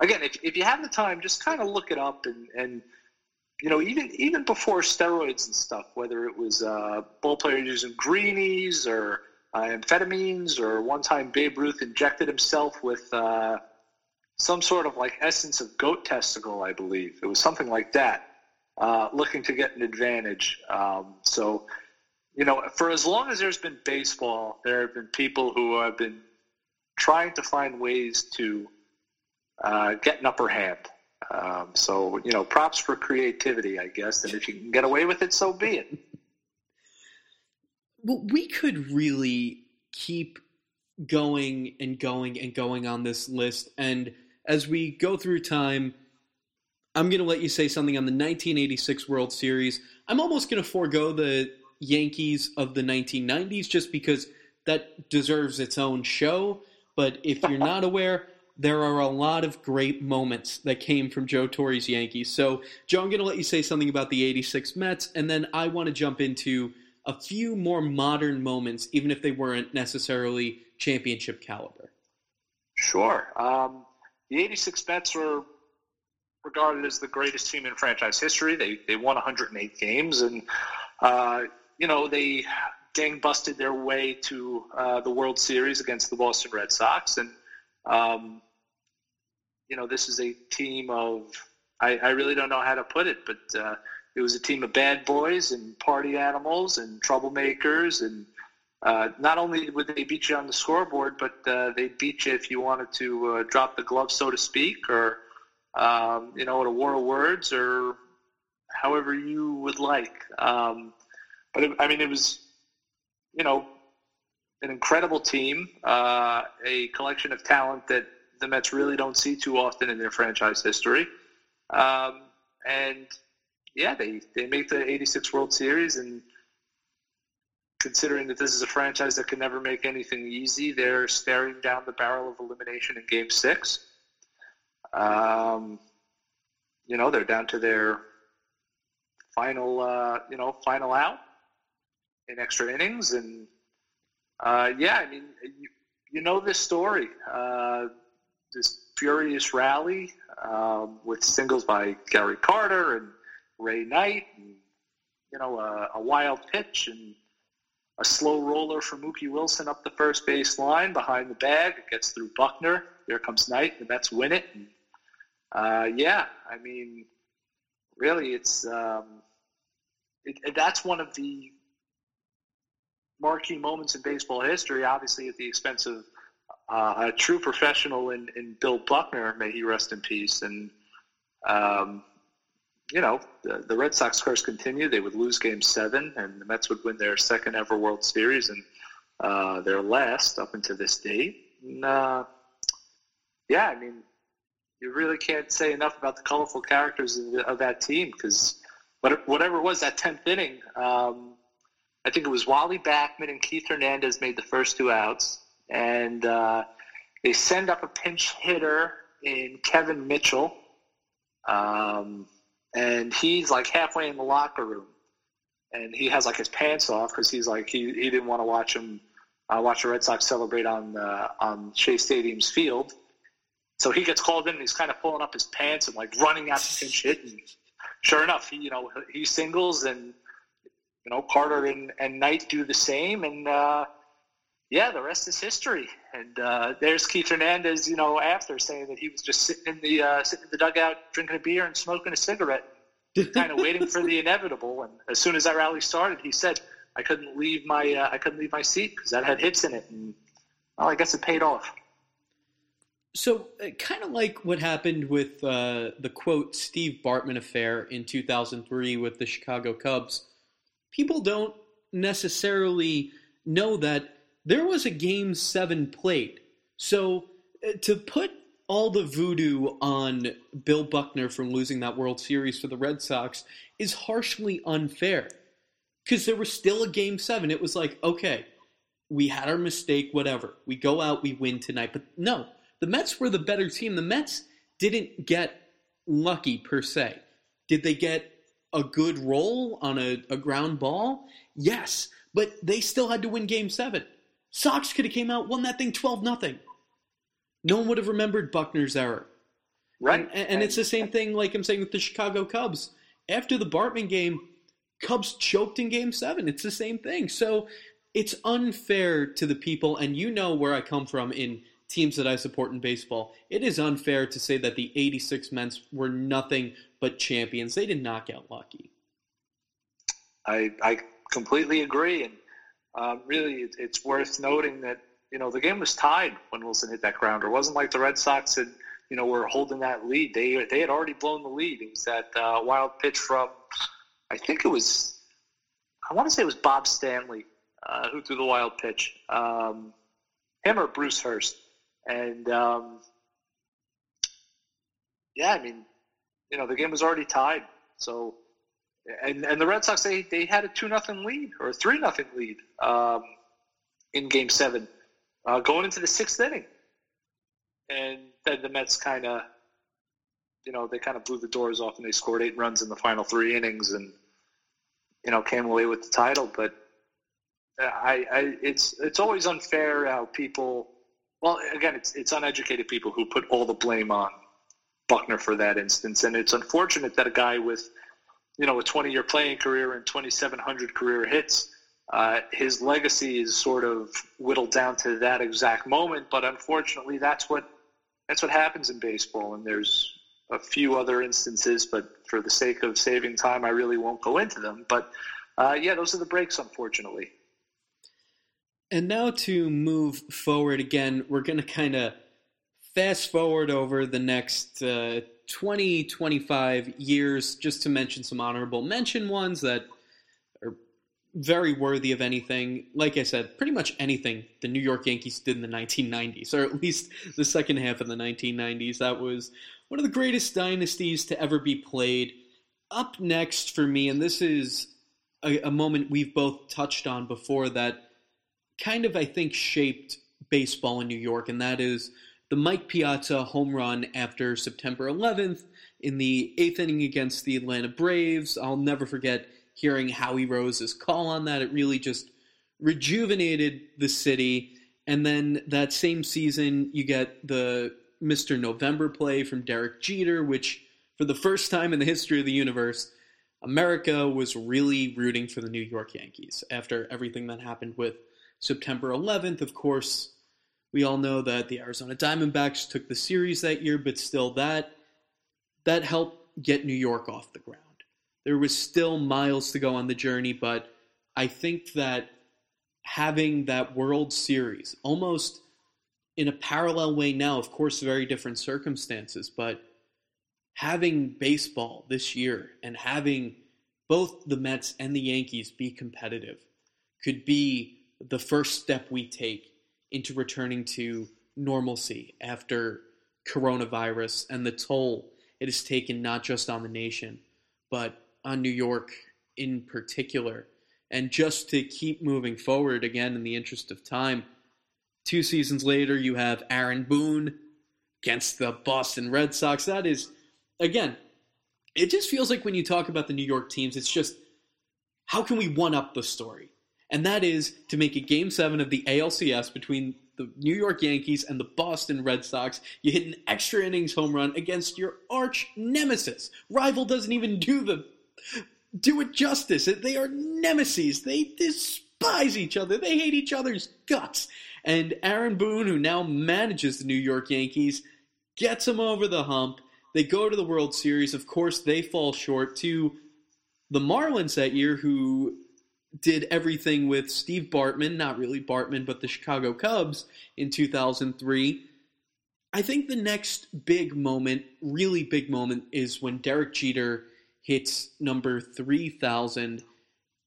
B: again, if if you have the time, just kind of look it up and and you know, even even before steroids and stuff, whether it was uh, ball players using greenies or uh, amphetamines, or one time Babe Ruth injected himself with uh, some sort of like essence of goat testicle, I believe it was something like that, uh, looking to get an advantage. Um, so, you know, for as long as there's been baseball, there have been people who have been trying to find ways to uh, get an upper hand. Um, so, you know, props for creativity, I guess. And if you can get away with it, so be it.
A: Well, we could really keep going and going and going on this list. And as we go through time, I'm going to let you say something on the 1986 World Series. I'm almost going to forego the Yankees of the 1990s just because that deserves its own show. But if you're not aware, there are a lot of great moments that came from Joe Torre's Yankees. So, Joe, I'm going to let you say something about the 86 Mets, and then I want to jump into a few more modern moments, even if they weren't necessarily championship caliber.
B: Sure. Um, the 86 Mets were regarded as the greatest team in franchise history. They, they won 108 games, and, uh, you know, they gang busted their way to uh, the World Series against the Boston Red Sox. And, um, you know, this is a team of, I, I really don't know how to put it, but uh, it was a team of bad boys and party animals and troublemakers. And uh, not only would they beat you on the scoreboard, but uh, they beat you if you wanted to uh, drop the glove, so to speak, or, um, you know, at a war of words or however you would like. Um, but, it, I mean, it was, you know, an incredible team, uh, a collection of talent that the Mets really don't see too often in their franchise history. Um, and yeah, they, they make the 86 World Series. And considering that this is a franchise that can never make anything easy, they're staring down the barrel of elimination in game six. Um, you know, they're down to their final, uh, you know, final out in extra innings. And uh, yeah, I mean, you, you know this story. Uh, this furious rally um, with singles by Gary Carter and Ray Knight, and you know a, a, wild pitch and a slow roller from Mookie Wilson up the first base line behind the bag. It gets through Buckner. There comes Knight. The Mets win it. And, uh, yeah, I mean, really, it's um, it, that's one of the marquee moments in baseball history. Obviously, at the expense of uh, a true professional in, in Bill Buckner, may he rest in peace. And, um, you know, the, the, Red Sox curse continued. They would lose game seven, and the Mets would win their second ever World Series and uh, their last up until this date. And, uh, yeah, I mean, you really can't say enough about the colorful characters of, the, of that team because whatever it was, that 10th inning, um, I think it was Wally Backman and Keith Hernandez made the first two outs and uh, they send up a pinch hitter in Kevin Mitchell, um, and he's like halfway in the locker room, and he has like his pants off because he's like he, he didn't want to watch him uh, watch the Red Sox celebrate on uh, on Shea Stadium's field. So he gets called in, and he's kind of pulling up his pants and like running out to pinch hit. And sure enough, he you know he singles, and you know Carter and, and Knight do the same, and uh, yeah, the rest is history. And uh, there's Keith Hernandez, you know, after saying that he was just sitting in the uh, sitting in the dugout, drinking a beer and smoking a cigarette, kind of waiting for the inevitable. And as soon as that rally started, he said, "I couldn't leave my uh, I couldn't leave my seat because that had hits in it." And well, I guess it paid off.
A: So, uh, kind of like what happened with uh, the quote Steve Bartman affair in 2003 with the Chicago Cubs, people don't necessarily know that there was a game seven played. So uh, to put all the voodoo on Bill Buckner from losing that World Series for the Red Sox is harshly unfair. Because there was still a game seven. It was like, okay, we had our mistake, whatever. We go out, we win tonight. But no, the Mets were the better team. The Mets didn't get lucky per se. Did they get a good roll on a, a ground ball? Yes, but they still had to win game seven. Sox could have came out, won that thing 12 nothing. No one would have remembered Buckner's error.
B: Right.
A: And, and, it's the same thing like I'm saying with the Chicago Cubs. After the Bartman game, Cubs choked in game seven. It's the same thing. So it's unfair to the people, and you know where I come from in teams that I support in baseball. It is unfair to say that the 86 Mets were nothing but champions. They did not get lucky.
B: I, I completely agree. And um, really, it's worth noting that you know, the game was tied when Wilson hit that grounder. It wasn't like the Red Sox had, you know, were holding that lead. They they had already blown the lead. It was that uh, wild pitch from, I think it was, I want to say it was Bob Stanley uh, who threw the wild pitch. Um, him or Bruce Hurst, and um, yeah, I mean, you know, the game was already tied. So, and and the Red Sox they they had a two nothing lead or a three nothing lead um, in Game Seven uh, going into the sixth inning. And then the Mets kind of, you know, they kind of blew the doors off and they scored eight runs in the final three innings and, you know, came away with the title. But I, I it's it's always unfair how people. Well, again, it's it's uneducated people who put all the blame on Buckner for that instance, and it's unfortunate that a guy with, you know, a 20-year playing career and 2,700 career hits uh, his legacy is sort of whittled down to that exact moment, but unfortunately, that's what that's what happens in baseball. And there's a few other instances, but for the sake of saving time, I really won't go into them. But uh, yeah, those are the breaks, unfortunately.
A: And now to move forward again, we're going to kind of fast forward over the next uh, 20, 25 years, just to mention some honorable mention ones that are very worthy of anything. Like I said, pretty much anything the New York Yankees did in the 1990s, or at least the second half of the 1990s. That was one of the greatest dynasties to ever be played. Up next for me, and this is a, a moment we've both touched on before that kind of, I think, shaped baseball in New York, and that is the Mike Piazza home run after September 11th in the eighth inning against the Atlanta Braves. I'll never forget hearing Howie Rose's call on that. It really just rejuvenated the city. And then that same season, you get the Mr. November play from Derek Jeter, which, for the first time in the history of the universe, America was really rooting for the New York Yankees after everything that happened with September 11th. Of course, we all know that the Arizona Diamondbacks took the series that year, but still, that that helped get New York off the ground. There was still miles to go on the journey, but I think that having that World Series, almost in a parallel way now, of course, very different circumstances, but having baseball this year and having both the Mets and the Yankees be competitive could be the first step we take into returning to normalcy after coronavirus and the toll it has taken not just on the nation, but on New York in particular. And just to keep moving forward again in the interest of time, two seasons later, you have Aaron Boone against the Boston Red Sox. That is, again, it just feels like when you talk about the New York teams, it's just how can we one up the story? And that is to make a game seven of the ALCS between the New York Yankees and the Boston Red Sox. You hit an extra innings home run against your arch nemesis. Rival doesn't even do the do it justice. They are nemesis. They despise each other. They hate each other's guts. And Aaron Boone, who now manages the New York Yankees, gets them over the hump. They go to the World Series. Of course, they fall short to the Marlins that year, who did everything with Steve Bartman, not really Bartman, but the Chicago Cubs in 2003. I think the next big moment, really big moment, is when Derek Jeter hits number 3000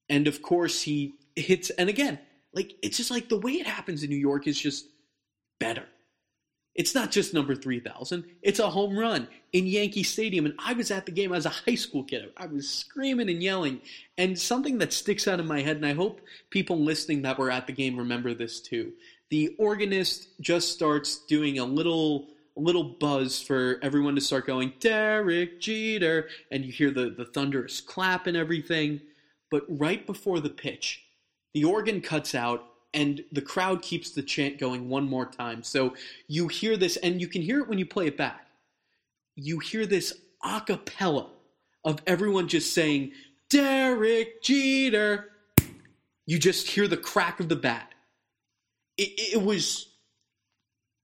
A: and of course he hits and again like it's just like the way it happens in new york is just better It's not just number 3000, it's a home run in Yankee Stadium. And I was at the game as a high school kid. I was screaming and yelling. And something that sticks out in my head, and I hope people listening that were at the game remember this too. The organist just starts doing a little a little buzz for everyone to start going, Derek Jeter, and you hear the, the thunderous clap and everything. But right before the pitch, the organ cuts out and the crowd keeps the chant going one more time. So you hear this, and you can hear it when you play it back. You hear this a cappella of everyone just saying, Derek Jeter. You just hear the crack of the bat. It, it was,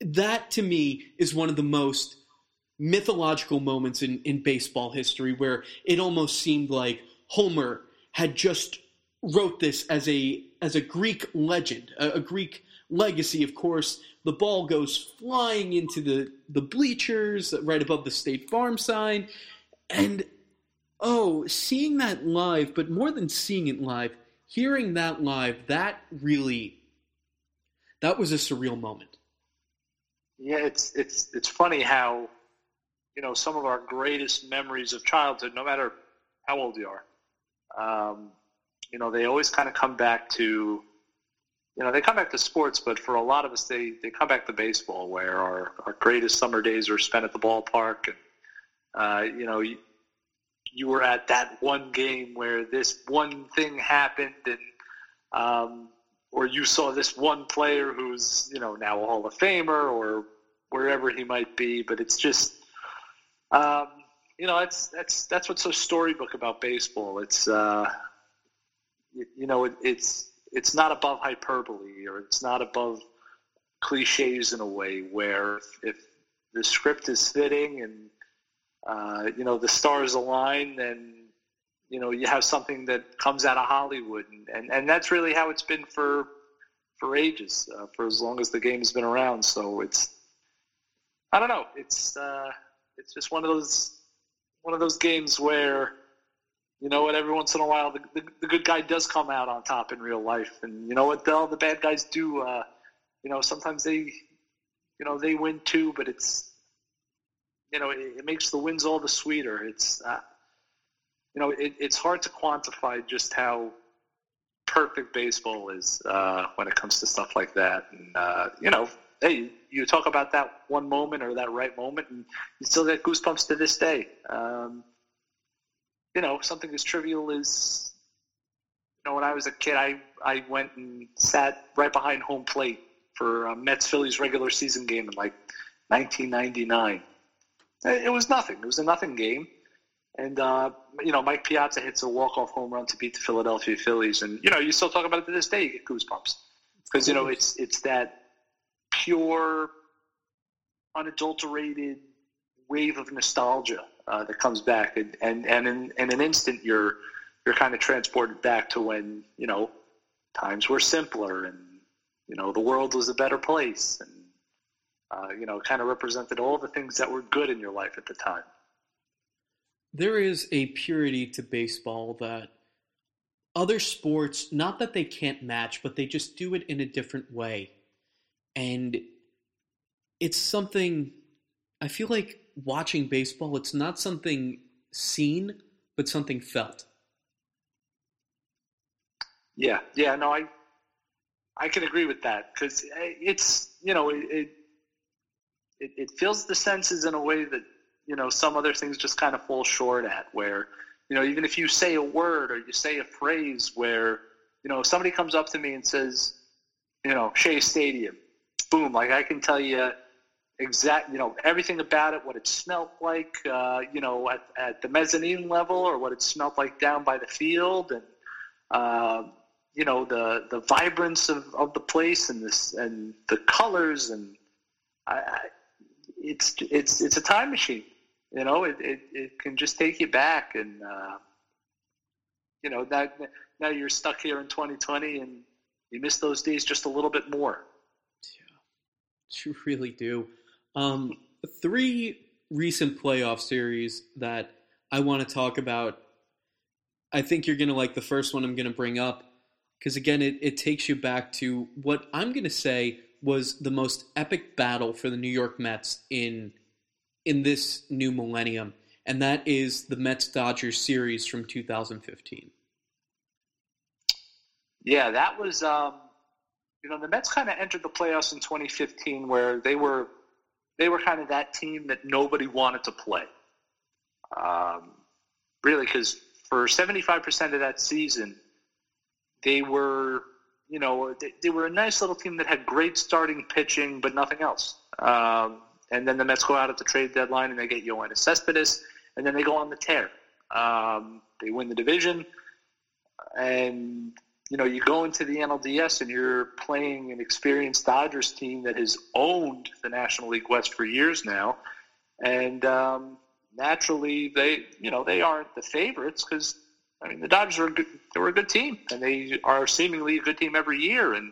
A: that to me is one of the most mythological moments in, in baseball history where it almost seemed like Homer had just wrote this as a as a Greek legend, a, a, Greek legacy. Of course, the ball goes flying into the the bleachers right above the State Farm sign, and oh, seeing that live, but more than seeing it live, hearing that live, that really that was a surreal moment.
B: Yeah, it's it's it's funny how you know some of our greatest memories of childhood, no matter how old you are. Um, you know, they always kind of come back to, you know, they come back to sports, but for a lot of us, they, they come back to baseball, where our, our greatest summer days were spent at the ballpark. And, uh, you know, you, you were at that one game where this one thing happened and, um, or you saw this one player who's, you know, now a Hall of Famer or wherever he might be, but it's just, um, you know, that's, that's, that's what's so storybook about baseball. It's, uh, you know, it, it's it's not above hyperbole or it's not above cliches in a way where if the script is fitting and uh, you know the stars align, then you know you have something that comes out of Hollywood, and and, and that's really how it's been for for ages, uh, for as long as the game has been around. So it's I don't know, it's uh, it's just one of those one of those games where you know what? Every once in a while, the, the, the, good guy does come out on top in real life, and you know what? All the bad guys do. Uh, you know, sometimes they, you know, they win too, but it's, you know, it, it makes the wins all the sweeter. It's, uh, you know, it, it's hard to quantify just how perfect baseball is uh, when it comes to stuff like that. And uh, you know, hey, you talk about that one moment or that right moment, and you still get goosebumps to this day. Um, you know, something as trivial as, you know, when I was a kid, I, I went and sat right behind home plate for a Mets Phillies regular season game in like 1999. It was nothing. It was a nothing game. And, uh, you know, Mike Piazza hits a walk-off home run to beat the Philadelphia Phillies. And, you know, you still talk about it to this day, you get goosebumps. Because, you know, it's, it's that pure, unadulterated wave of nostalgia uh, that comes back, and and, and in, in an instant you're you're kind of transported back to when you know times were simpler and you know the world was a better place and uh, you know kind of represented all the things that were good in your life at the time.
A: There is a purity to baseball that other sports, not that they can't match, but they just do it in a different way. And it's something I feel like watching baseball, it's not something seen, but something felt.
B: Yeah, yeah, no, I, I can agree with that because uh, it's you know it, it it fills the senses in a way that you know some other things just kind of fall short at. Where you know even if you say a word or you say a phrase, where you know if somebody comes up to me and says, you know, Shea Stadium, boom, like I can tell you exact, you know, everything about it, what it smelled like, uh, you know, at, at the mezzanine level or what it smelled like down by the field and, uh, you know, the, the vibrance of, of the place and this, and the colors and I, I, it's, it's, it's a time machine, you know, it, it, it can just take you back and, uh, you know, that now you're stuck here in 2020 and you miss those days just a little bit more.
A: Yeah, you really do. Um, three recent playoff series that I want to talk about. I think you're going to like the first one I'm going to bring up because, again, it, it takes you back to what I'm going to say was the most epic battle for the New York Mets in in this new millennium, and that is the Mets Dodgers series from 2015.
B: Yeah, that was um, you know the Mets kind of entered the playoffs in 2015 where they were they were kind of that team that nobody wanted to play. Um, really, because for 75% of that season, they were you know, they, they, were a nice little team that had great starting pitching, but nothing else. Um, and then the Mets go out at the trade deadline and they get Yoenis Cespedes, and then they go on the tear. Um, they win the division, and you know you go into the NLDS and you're playing an experienced Dodgers team that has owned the National League West for years now, and um, naturally they you know they aren't the favorites because I mean, the Dodgers are a good, they were a good team, and they are seemingly a good team every year. And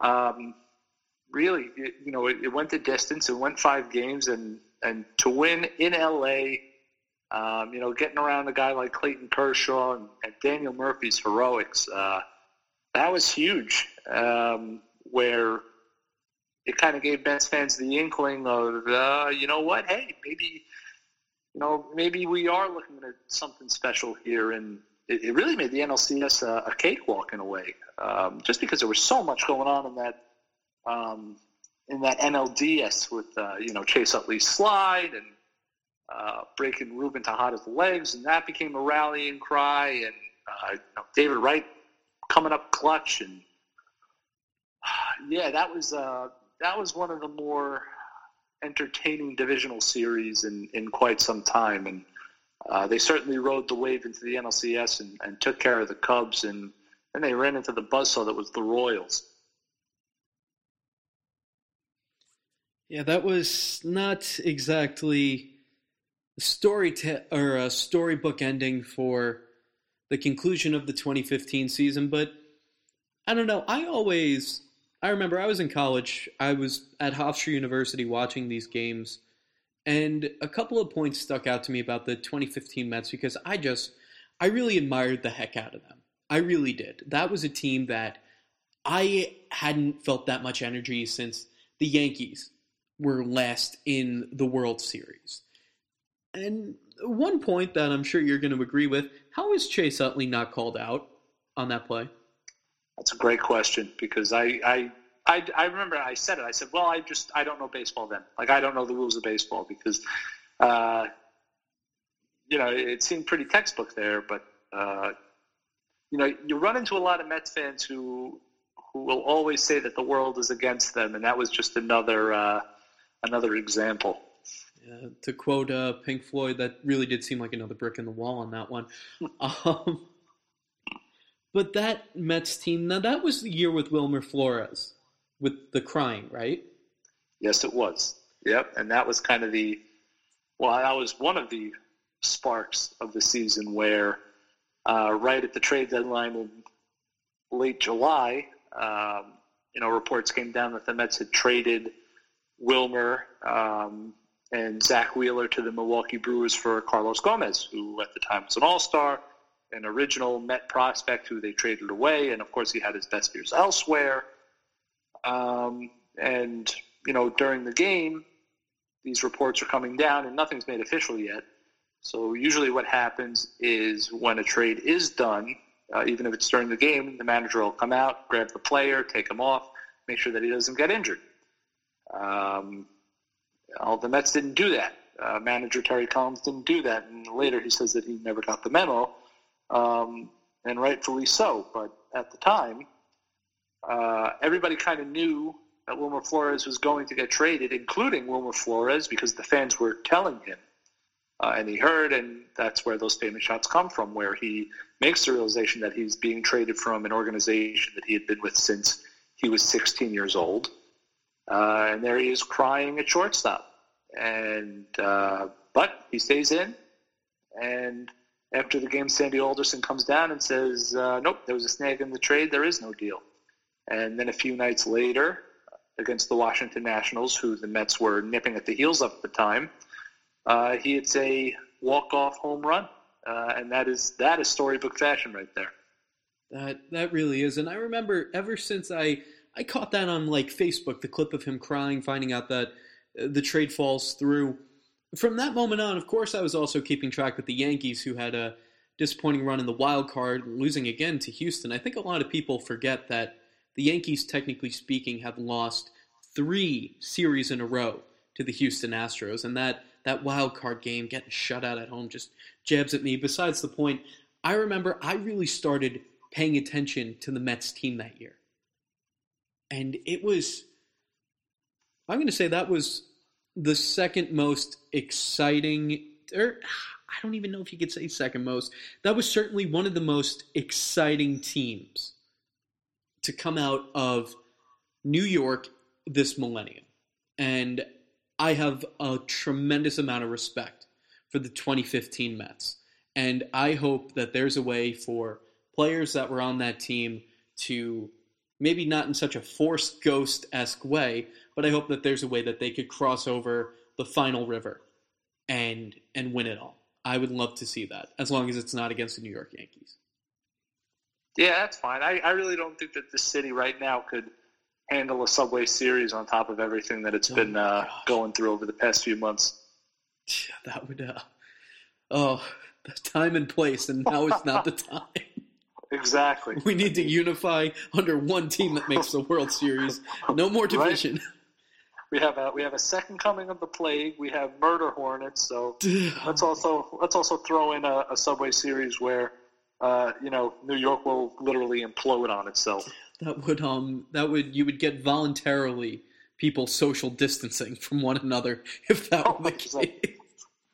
B: um, really, it, you know, it, it, went the distance. It went five games, and and to win in LA, um, you know, getting around a guy like Clayton Kershaw and, and Daniel Murphy's heroics, uh, that was huge. Um, where it kind of gave Mets fans the inkling of, uh, you know what, hey, maybe you know, maybe we are looking at something special here. And it, it really made the NLCS a, a cakewalk in a way, um, just because there was so much going on in that um, in that NLDS with uh, you know Chase Utley's slide and uh, breaking Ruben Tejada's legs, and that became a rallying cry. And uh, David Wright coming up clutch, and yeah, that was uh, that was one of the more entertaining divisional series in, in quite some time. And uh, they certainly rode the wave into the NLCS and, and took care of the Cubs. And then they ran into the buzzsaw that was the Royals.
A: Yeah, that was not exactly story te- or a storybook ending for the conclusion of the 2015 season, but I don't know. I always I remember I was in college. I was at Hofstra University watching these games, and a couple of points stuck out to me about the 2015 Mets because I just, I really admired the heck out of them. I really did. That was a team that I hadn't felt that much energy since the Yankees were last in the World Series. And one point that I'm sure you're going to agree with how is Chase Utley not called out on that play?
B: That's a great question because I, I, I, I remember I said it. I said, well, I just I don't know baseball then. Like I don't know the rules of baseball because, uh, you know, it seemed pretty textbook there. But uh, you know, you run into a lot of Mets fans who who will always say that the world is against them, and that was just another uh, another example.
A: Yeah, to quote uh, Pink Floyd, that really did seem like another brick in the wall on that one. um, but that Mets team, now that was the year with Wilmer Flores, with the crying, right?
B: Yes, it was. Yep, and that was kind of the well, that was one of the sparks of the season where uh, right at the trade deadline in late July, um, you know, reports came down that the Mets had traded Wilmer um, and Zack Wheeler to the Milwaukee Brewers for Carlos Gomez, who at the time was an All Star an original Met prospect who they traded away, and of course he had his best years elsewhere. Um, and you know, during the game, these reports are coming down, and nothing's made official yet. So usually, what happens is when a trade is done, uh, even if it's during the game, the manager will come out, grab the player, take him off, make sure that he doesn't get injured. Um, well, the Mets didn't do that. Uh, manager Terry Collins didn't do that, and later he says that he never got the memo um, and rightfully so. But at the time, uh, everybody kind of knew that Wilmer Flores was going to get traded, including Wilmer Flores, because the fans were telling him. Uh, and he heard, and that's where those famous shots come from, where he makes the realization that he's being traded from an organization that he had been with since he was 16 years old. Uh, and there he is crying at shortstop. And uh, but he stays in, and after the game, Sandy Alderson comes down and says, uh, "Nope, there was a snag in the trade. There is no deal." And then a few nights later, against the Washington Nationals, who the Mets were nipping at the heels of at the time, uh, he hits a walk-off home run, uh, and that is that is storybook fashion right there.
A: That that really is, and I remember ever since I I caught that on like Facebook, the clip of him crying, finding out that uh, the trade falls through. From that moment on, of course, I was also keeping track with the Yankees, who had a disappointing run in the wild card, losing again to Houston. I think a lot of people forget that the Yankees, technically speaking, have lost three series in a row to the Houston Astros, and that that wild card game, getting shut out at home, just jabs at me. Besides the point, I remember I really started paying attention to the Mets team that year, and it was. I'm going to say that was the second most exciting, or I don't even know if you could say second most. That was certainly one of the most exciting teams to come out of New York this millennium. And I have a tremendous amount of respect for the 2015 Mets. And I hope that there's a way for players that were on that team to maybe not in such a forced ghost esque way, but I hope that there's a way that they could cross over the final river and and win it all. I would love to see that, as long as it's not against the New York Yankees.
B: Yeah, that's fine. I, I really don't think that the city right now could handle a Subway Series on top of everything that it's oh been uh, going through over the past few months.
A: Yeah, that would, uh, oh, the time and place, and now is not the time.
B: Exactly.
A: We need to unify under one team that makes the World Series. No more division. Right?
B: We have a we have a second coming of the plague. We have murder hornets. So let's also let's also throw in a, a Subway Series where uh, you know New York will literally implode on itself.
A: That would um that would you would get voluntarily people social distancing from one another if that were the case.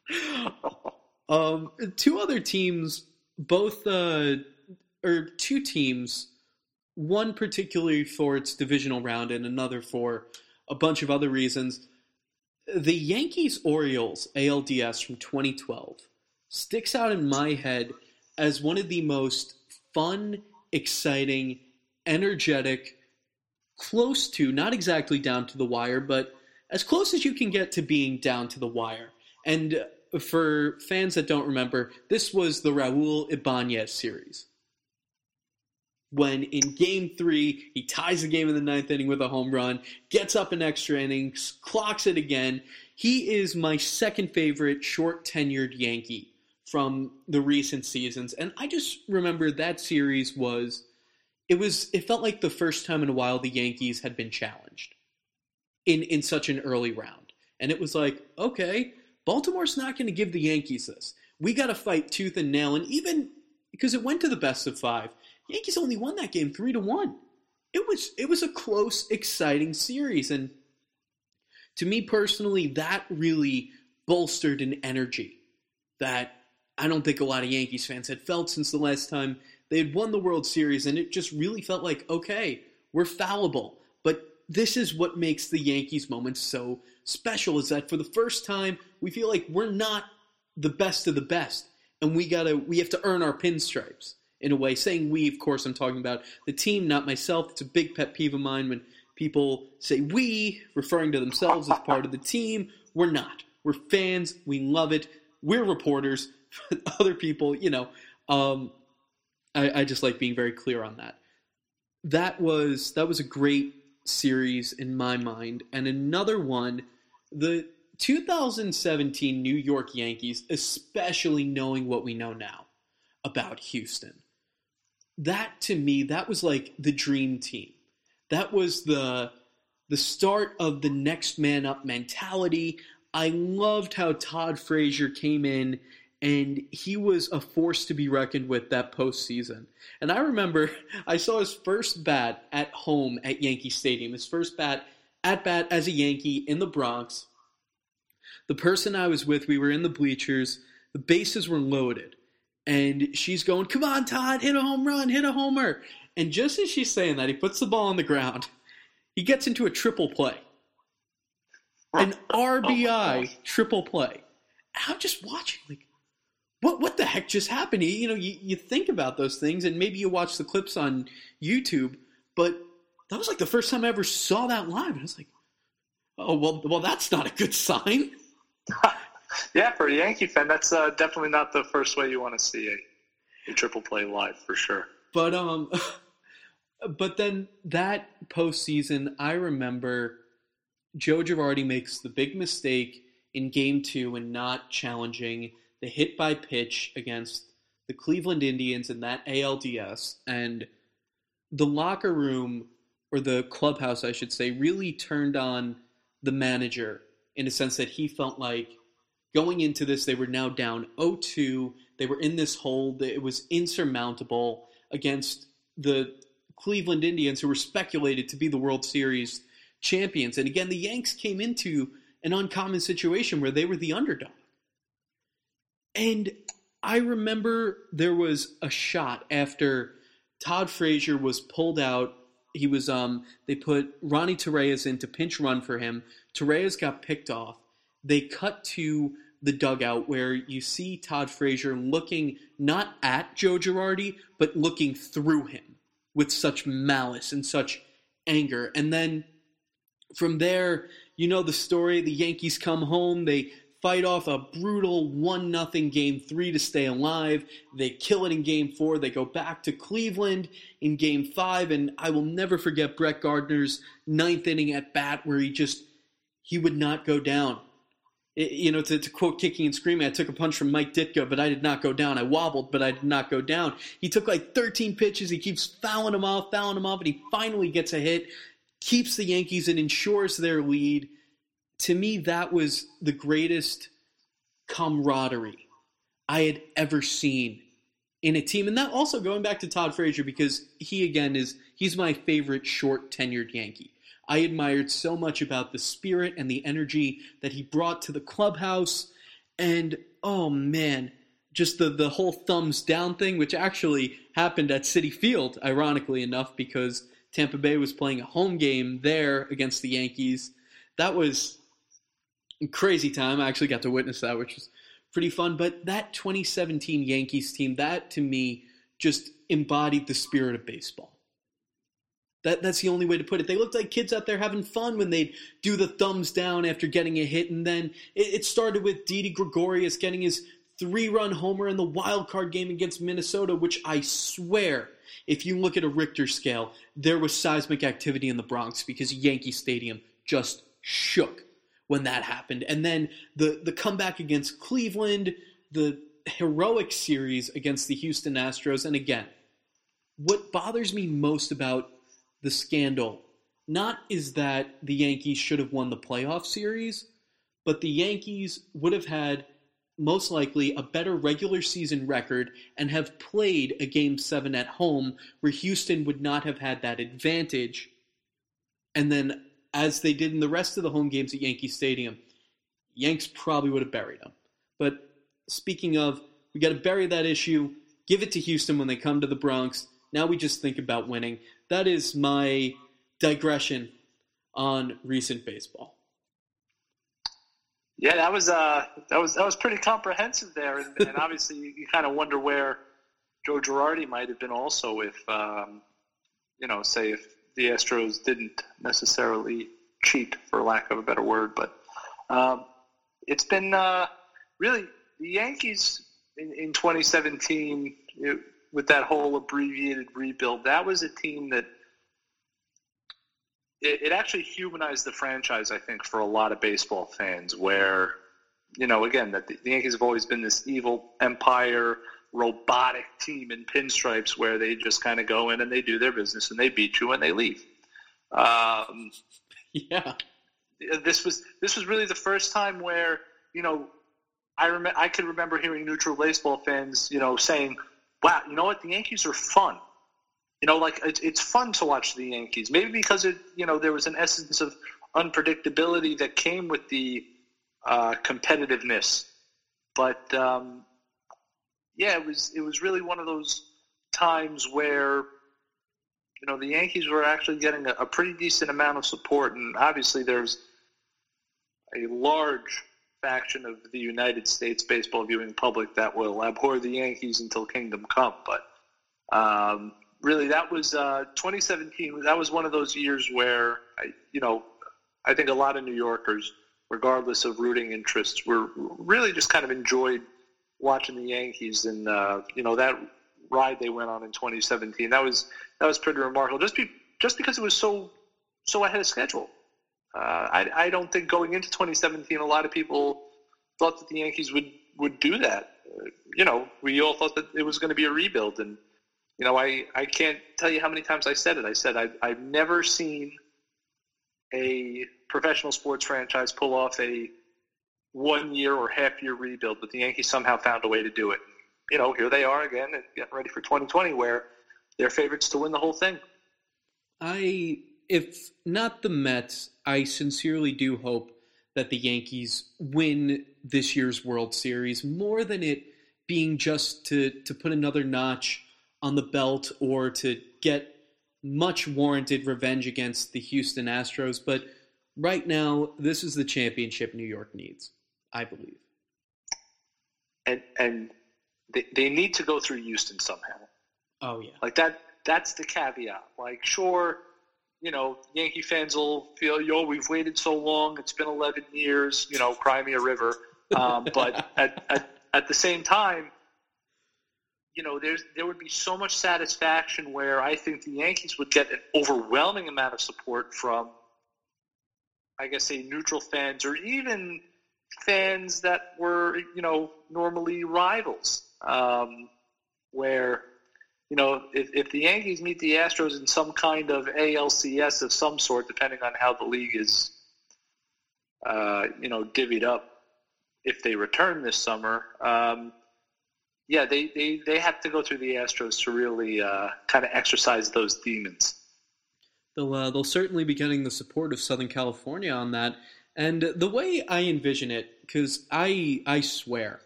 A: um, two other teams, both uh, or two teams, one particularly for its divisional round and another for a bunch of other reasons. The Yankees Orioles ALDS from 2012 sticks out in my head as one of the most fun, exciting, energetic, close to, not exactly down to the wire, but as close as you can get to being down to the wire. And for fans that don't remember, this was the Raul Ibanez series when in game three, he ties the game in the ninth inning with a home run, gets up in extra innings, clocks it again. He is my second favorite short tenured Yankee from the recent seasons. And I just remember that series was it was it felt like the first time in a while the Yankees had been challenged in in such an early round. And it was like, okay, Baltimore's not going to give the Yankees this. We got to fight tooth and nail and even because it went to the best of 5 Yankees only won that game three to one. It was it was a close, exciting series, and to me personally, that really bolstered an energy that I don't think a lot of Yankees fans had felt since the last time they had won the World Series, and it just really felt like, okay, we're fallible, but this is what makes the Yankees moment so special is that for the first time we feel like we're not the best of the best. And we gotta we have to earn our pinstripes in a way. Saying we, of course, I'm talking about the team, not myself. It's a big pet peeve of mine when people say we, referring to themselves as part of the team. We're not. We're fans. We love it. We're reporters. Other people, you know, um, I, I just like being very clear on that. That was that was a great series in my mind, and another one, the 2017 New York Yankees, especially knowing what we know now about Houston that to me, that was like the dream team. That was the the start of the next man up mentality. I loved how Todd Frazier came in and he was a force to be reckoned with that postseason. And I remember I saw his first bat at home at Yankee Stadium, his first bat at bat as a Yankee in the Bronx. The person I was with, we were in the bleachers, the bases were loaded and she's going, "Come on, Todd, hit a home run, hit a homer." And just as she's saying that, he puts the ball on the ground. He gets into a triple play, an RBI oh triple play. I'm just watching, like, what what the heck just happened? You know, you, you think about those things, and maybe you watch the clips on YouTube, but that was like the first time I ever saw that live. And I was like, oh well, well, that's not a good sign.
B: yeah, for a Yankee fan, that's uh, definitely not the first way you want to see a, a triple play live for sure.
A: But um, But then that postseason, I remember Joe Girardi makes the big mistake in game two and not challenging the hit by pitch against the Cleveland Indians in that ALDS. And the locker room, or the clubhouse, I should say, really turned on the manager in a sense that he felt like going into this, they were now down 0 2. They were in this hole. It was insurmountable against the Cleveland Indians, who were speculated to be the World Series champions. And again, the Yanks came into an uncommon situation where they were the underdog. And I remember there was a shot after Todd Frazier was pulled out. He was um they put Ronnie Torreyes in to pinch run for him. Torreyes got picked off. They cut to the dugout where you see Todd Frazier looking not at Joe Girardi, but looking through him with such malice and such anger. And then from there, you know the story. The Yankees come home. They fight off a brutal 1 nothing game three to stay alive. They kill it in game four. They go back to Cleveland in game five. And I will never forget Brett Gardner's ninth inning at bat where he just, he would not go down. You know, to, to, quote kicking and screaming, I took a punch from Mike Ditka, but I did not go down. I wobbled, but I did not go down. He took like 13 pitches. He keeps fouling them off, fouling them off, and he finally gets a hit keeps the Yankees and ensures their lead. To me, that was the greatest camaraderie I had ever seen in a team. And that also going back to Todd Frazier because he again is he's my favorite short tenured Yankee. I admired so much about the spirit and the energy that he brought to the clubhouse. And oh man, just the, the whole thumbs down thing, which actually happened at Citi Field, ironically enough, because Tampa Bay was playing a home game there against the Yankees. That was crazy time. I actually got to witness that, which was pretty fun. But that 2017 Yankees team, that to me just embodied the spirit of baseball. That, that's the only way to put it. They looked like kids out there having fun when they'd do the thumbs down after getting a hit. And then it, it started with Didi Gregorius getting his three run homer in the wild card game against Minnesota, which I swear if you look at a Richter scale, there was seismic activity in the Bronx because Yankee Stadium just shook when that happened. And then the the comeback against Cleveland, the heroic series against the Houston Astros, and again, what bothers me most about the scandal not is that the Yankees should have won the playoff series, but the Yankees would have had most likely a better regular season record and have played a game seven at home where Houston would not have had that advantage. And then, as they did in the rest of the home games at Yankee Stadium, Yanks probably would have buried them. But speaking of, we got to bury that issue, give it to Houston when they come to the Bronx. Now we just think about winning. That is my digression on recent baseball.
B: Yeah, that was uh, that was that was pretty comprehensive there, and, and obviously you, you kind of wonder where Joe Girardi might have been also if um, you know, say if the Astros didn't necessarily cheat, for lack of a better word, but um, it's been uh, really the Yankees in, in 2017 it, with that whole abbreviated rebuild. That was a team that it, it actually humanized the franchise, I think, for a lot of baseball fans. Where, you know, again, that the, the Yankees have always been this evil empire, robotic team in pinstripes, where they just kind of go in and they do their business and they beat you and they leave. Um,
A: yeah,
B: this was this was really the first time where you know I rem- I could remember hearing neutral baseball fans, you know, saying, "Wow, you know what? The Yankees are fun you know, like it's, it's fun to watch the Yankees. Maybe because it, you know, there was an essence of unpredictability that came with the uh, competitiveness. But um, yeah, it was it was really one of those times where you know the Yankees were actually getting a, a pretty decent amount of support, and obviously there's a large faction of the United States baseball viewing public that will abhor the Yankees until kingdom come. But um, really that was uh, 2017. That was one of those years where I, you know, I think a lot of New Yorkers, regardless of rooting interests, were really just kind of enjoyed watching the Yankees, and uh, you know that ride they went on in 2017. That was that was pretty remarkable. Just be, just because it was so so ahead of schedule. Uh, I, I don't think going into 2017, a lot of people thought that the Yankees would would do that. Uh, you know, we all thought that it was going to be a rebuild, and you know, I I can't tell you how many times I said it. I said I, I've never seen a professional sports franchise pull off a one year or half year rebuild, but the Yankees somehow found a way to do it. You know, here they are again and getting ready for 2020, where they're favorites to win the whole thing.
A: I, if not the Mets, I sincerely do hope that the Yankees win this year's World Series more than it being just to to put another notch on the belt or to get much warranted revenge against the Houston Astros, but right now this is the championship New York needs, I believe.
B: And and they, they need to go through Houston somehow.
A: Oh yeah.
B: Like that that's the caveat. Like sure, you know, Yankee fans will feel, yo, we've waited so long. It's been 11 years, you know, cry me a river. Um, but at, at, at the same time, you know, there's there would be so much satisfaction where I think the Yankees would get an overwhelming amount of support from, I guess, say neutral fans or even fans that were, you know, normally rivals. Um, where, you know, if, if the Yankees meet the Astros in some kind of ALCS of some sort, depending on how the league is, uh, you know, divvied up, if they return this summer. Um, yeah, they, they, they have to go through the Astros to really uh, kind of exercise those demons.
A: They'll uh, they'll certainly be getting the support of Southern California on that. And the way I envision it, because I I swear,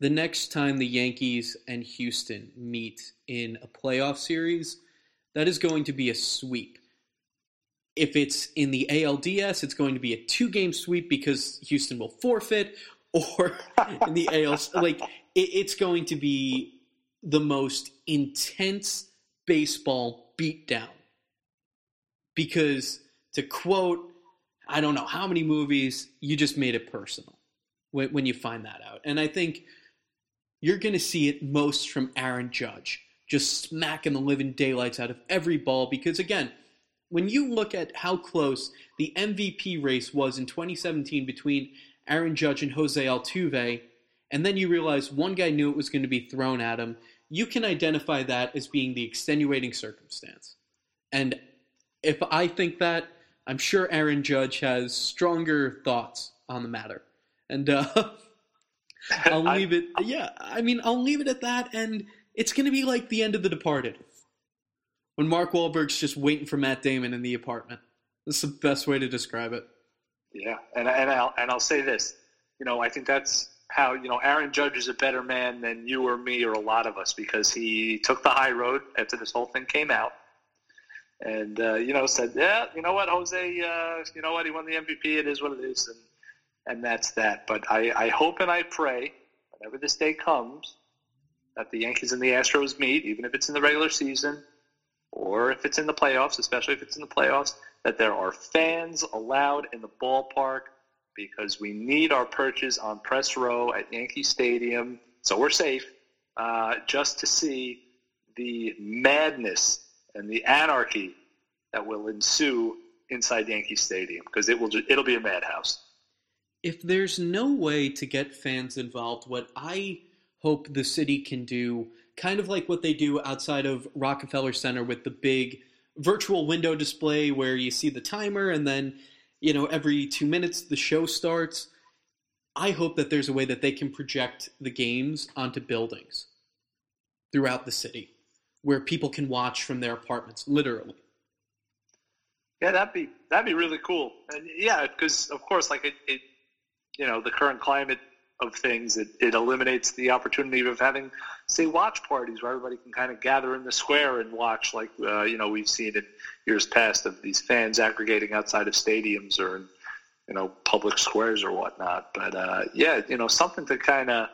A: the next time the Yankees and Houston meet in a playoff series, that is going to be a sweep. If it's in the ALDS, it's going to be a two game sweep because Houston will forfeit, or in the AL, like it, it's going to be the most intense baseball beatdown. Because to quote, I don't know how many movies, you just made it personal when, when you find that out. And I think you're going to see it most from Aaron Judge, just smacking the living daylights out of every ball. Because again, when you look at how close the MVP race was in 2017 between Aaron Judge and Jose Altuve, and then you realize one guy knew it was going to be thrown at him, you can identify that as being the extenuating circumstance. And if I think that, I'm sure Aaron Judge has stronger thoughts on the matter. And uh, I'll leave it. Yeah, I mean, I'll leave it at that. And it's going to be like the end of The Departed, when Mark Wahlberg's just waiting for Matt Damon in the apartment. That's the best way to describe it.
B: Yeah, and and I'll and I'll say this. You know, I think that's how you know Aaron Judge is a better man than you or me or a lot of us because he took the high road after this whole thing came out, and uh, you know said, yeah, you know what, Jose, uh, you know what, he won the MVP. It is what it is, and and that's that. But I, I hope and I pray, whenever this day comes, that the Yankees and the Astros meet, even if it's in the regular season or if it's in the playoffs, especially if it's in the playoffs, that there are fans allowed in the ballpark because we need our perches on press row at Yankee Stadium, so we're safe, uh, just to see the madness and the anarchy that will ensue inside Yankee Stadium because it will it'll be a madhouse.
A: If there's no way to get fans involved, what I hope the city can do, kind of like what they do outside of Rockefeller Center with the big virtual window display where you see the timer and then you know every two minutes the show starts i hope that there's a way that they can project the games onto buildings throughout the city where people can watch from their apartments literally.
B: Yeah that'd be that'd be really cool. And yeah because of course like it, it you know the current climate of things. It, it eliminates the opportunity of having, say, watch parties where everybody can kind of gather in the square and watch, like uh, you know we've seen in years past of these fans aggregating outside of stadiums or in, you know public squares or whatnot. But uh, yeah, you know something to kind of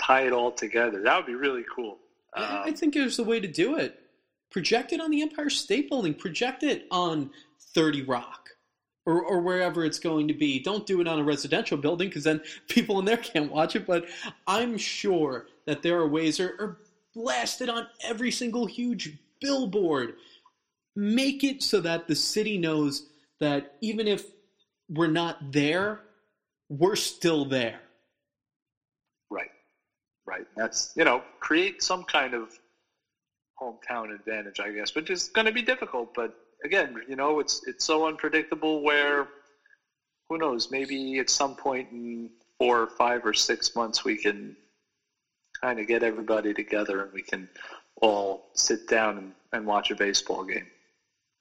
B: tie it all together. That would be really cool.
A: Um, I think there's a way to do it. Project it on the Empire State Building. Project it on 30 Rock or, or wherever it's going to be. Don't do it on a residential building because then people in there can't watch it. But I'm sure that there are ways, or, or blasted on every single huge billboard. Make it so that the city knows that even if we're not there, we're still there.
B: Right. Right. That's, you know, create some kind of hometown advantage, I guess, which is going to be difficult. But again, you know, it's it's so unpredictable. Where who knows? Maybe at some point in four or five or six months, we can kind of get everybody together and we can all sit down and, and watch a baseball game.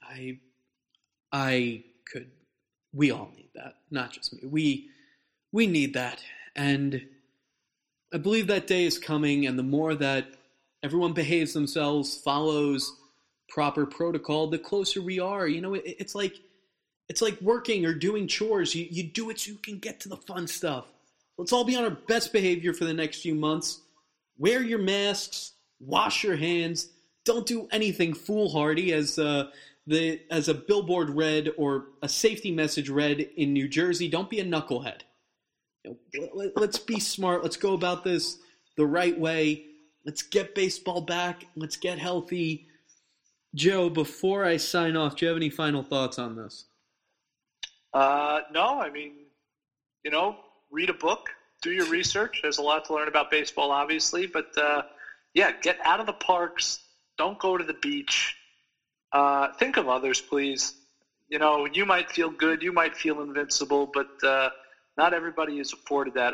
A: I I could. We all need that, not just me. We we need that, and I believe that day is coming. And the more that everyone behaves themselves, follows proper protocol, the closer we are. You know, it, it's like it's like working or doing chores. You you do it so you can get to the fun stuff. Let's all be on our best behavior for the next few months. Wear your masks, wash your hands, don't do anything foolhardy as uh, the as a billboard read or a safety message read in New Jersey. Don't be a knucklehead. Let's be smart. Let's go about this the right way. Let's get baseball back. Let's get healthy. Joe, before I sign off, do you have any final thoughts on this?
B: Uh, no, I mean, you know, read a book, do your research. There's a lot to learn about baseball, obviously, but uh, yeah, get out of the parks. Don't go to the beach. Uh, think of others, please. You know, you might feel good, you might feel invincible, but uh, not everybody is afforded that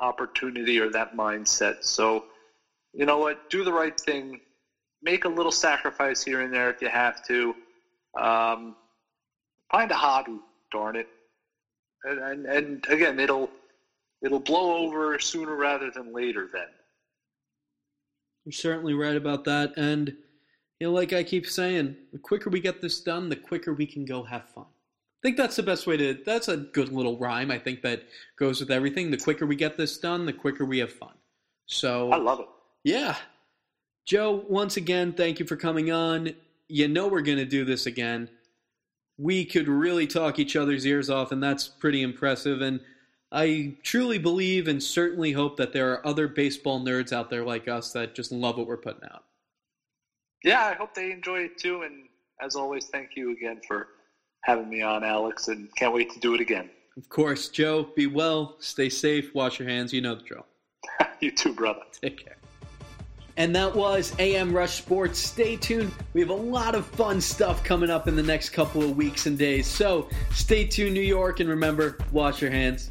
B: opportunity or that mindset. So, you know what? Do the right thing. Make a little sacrifice here and there if you have to. Um, find a hobby, darn it. And, and, and again, it'll it'll blow over sooner rather than later. Then
A: you're certainly right about that, and you know, like I keep saying, the quicker we get this done, the quicker we can go have fun. I think that's the best way to. That's a good little rhyme. I think that goes with everything. The quicker we get this done, the quicker we have fun. So
B: I love it.
A: Yeah, Joe. Once again, thank you for coming on. You know we're going to do this again. We could really talk each other's ears off, and that's pretty impressive. And I truly believe and certainly hope that there are other baseball nerds out there like us that just love what we're putting out.
B: Yeah, I hope they enjoy it too. And as always, thank you again for having me on, Alex, and can't wait to do it again.
A: Of course, Joe, be well, stay safe, wash your hands. You know the drill.
B: you too, brother.
A: Take care. And that was amRUSH Sports. Stay tuned. We have a lot of fun stuff coming up in the next couple of weeks and days. So stay tuned, New York, and remember, wash your hands.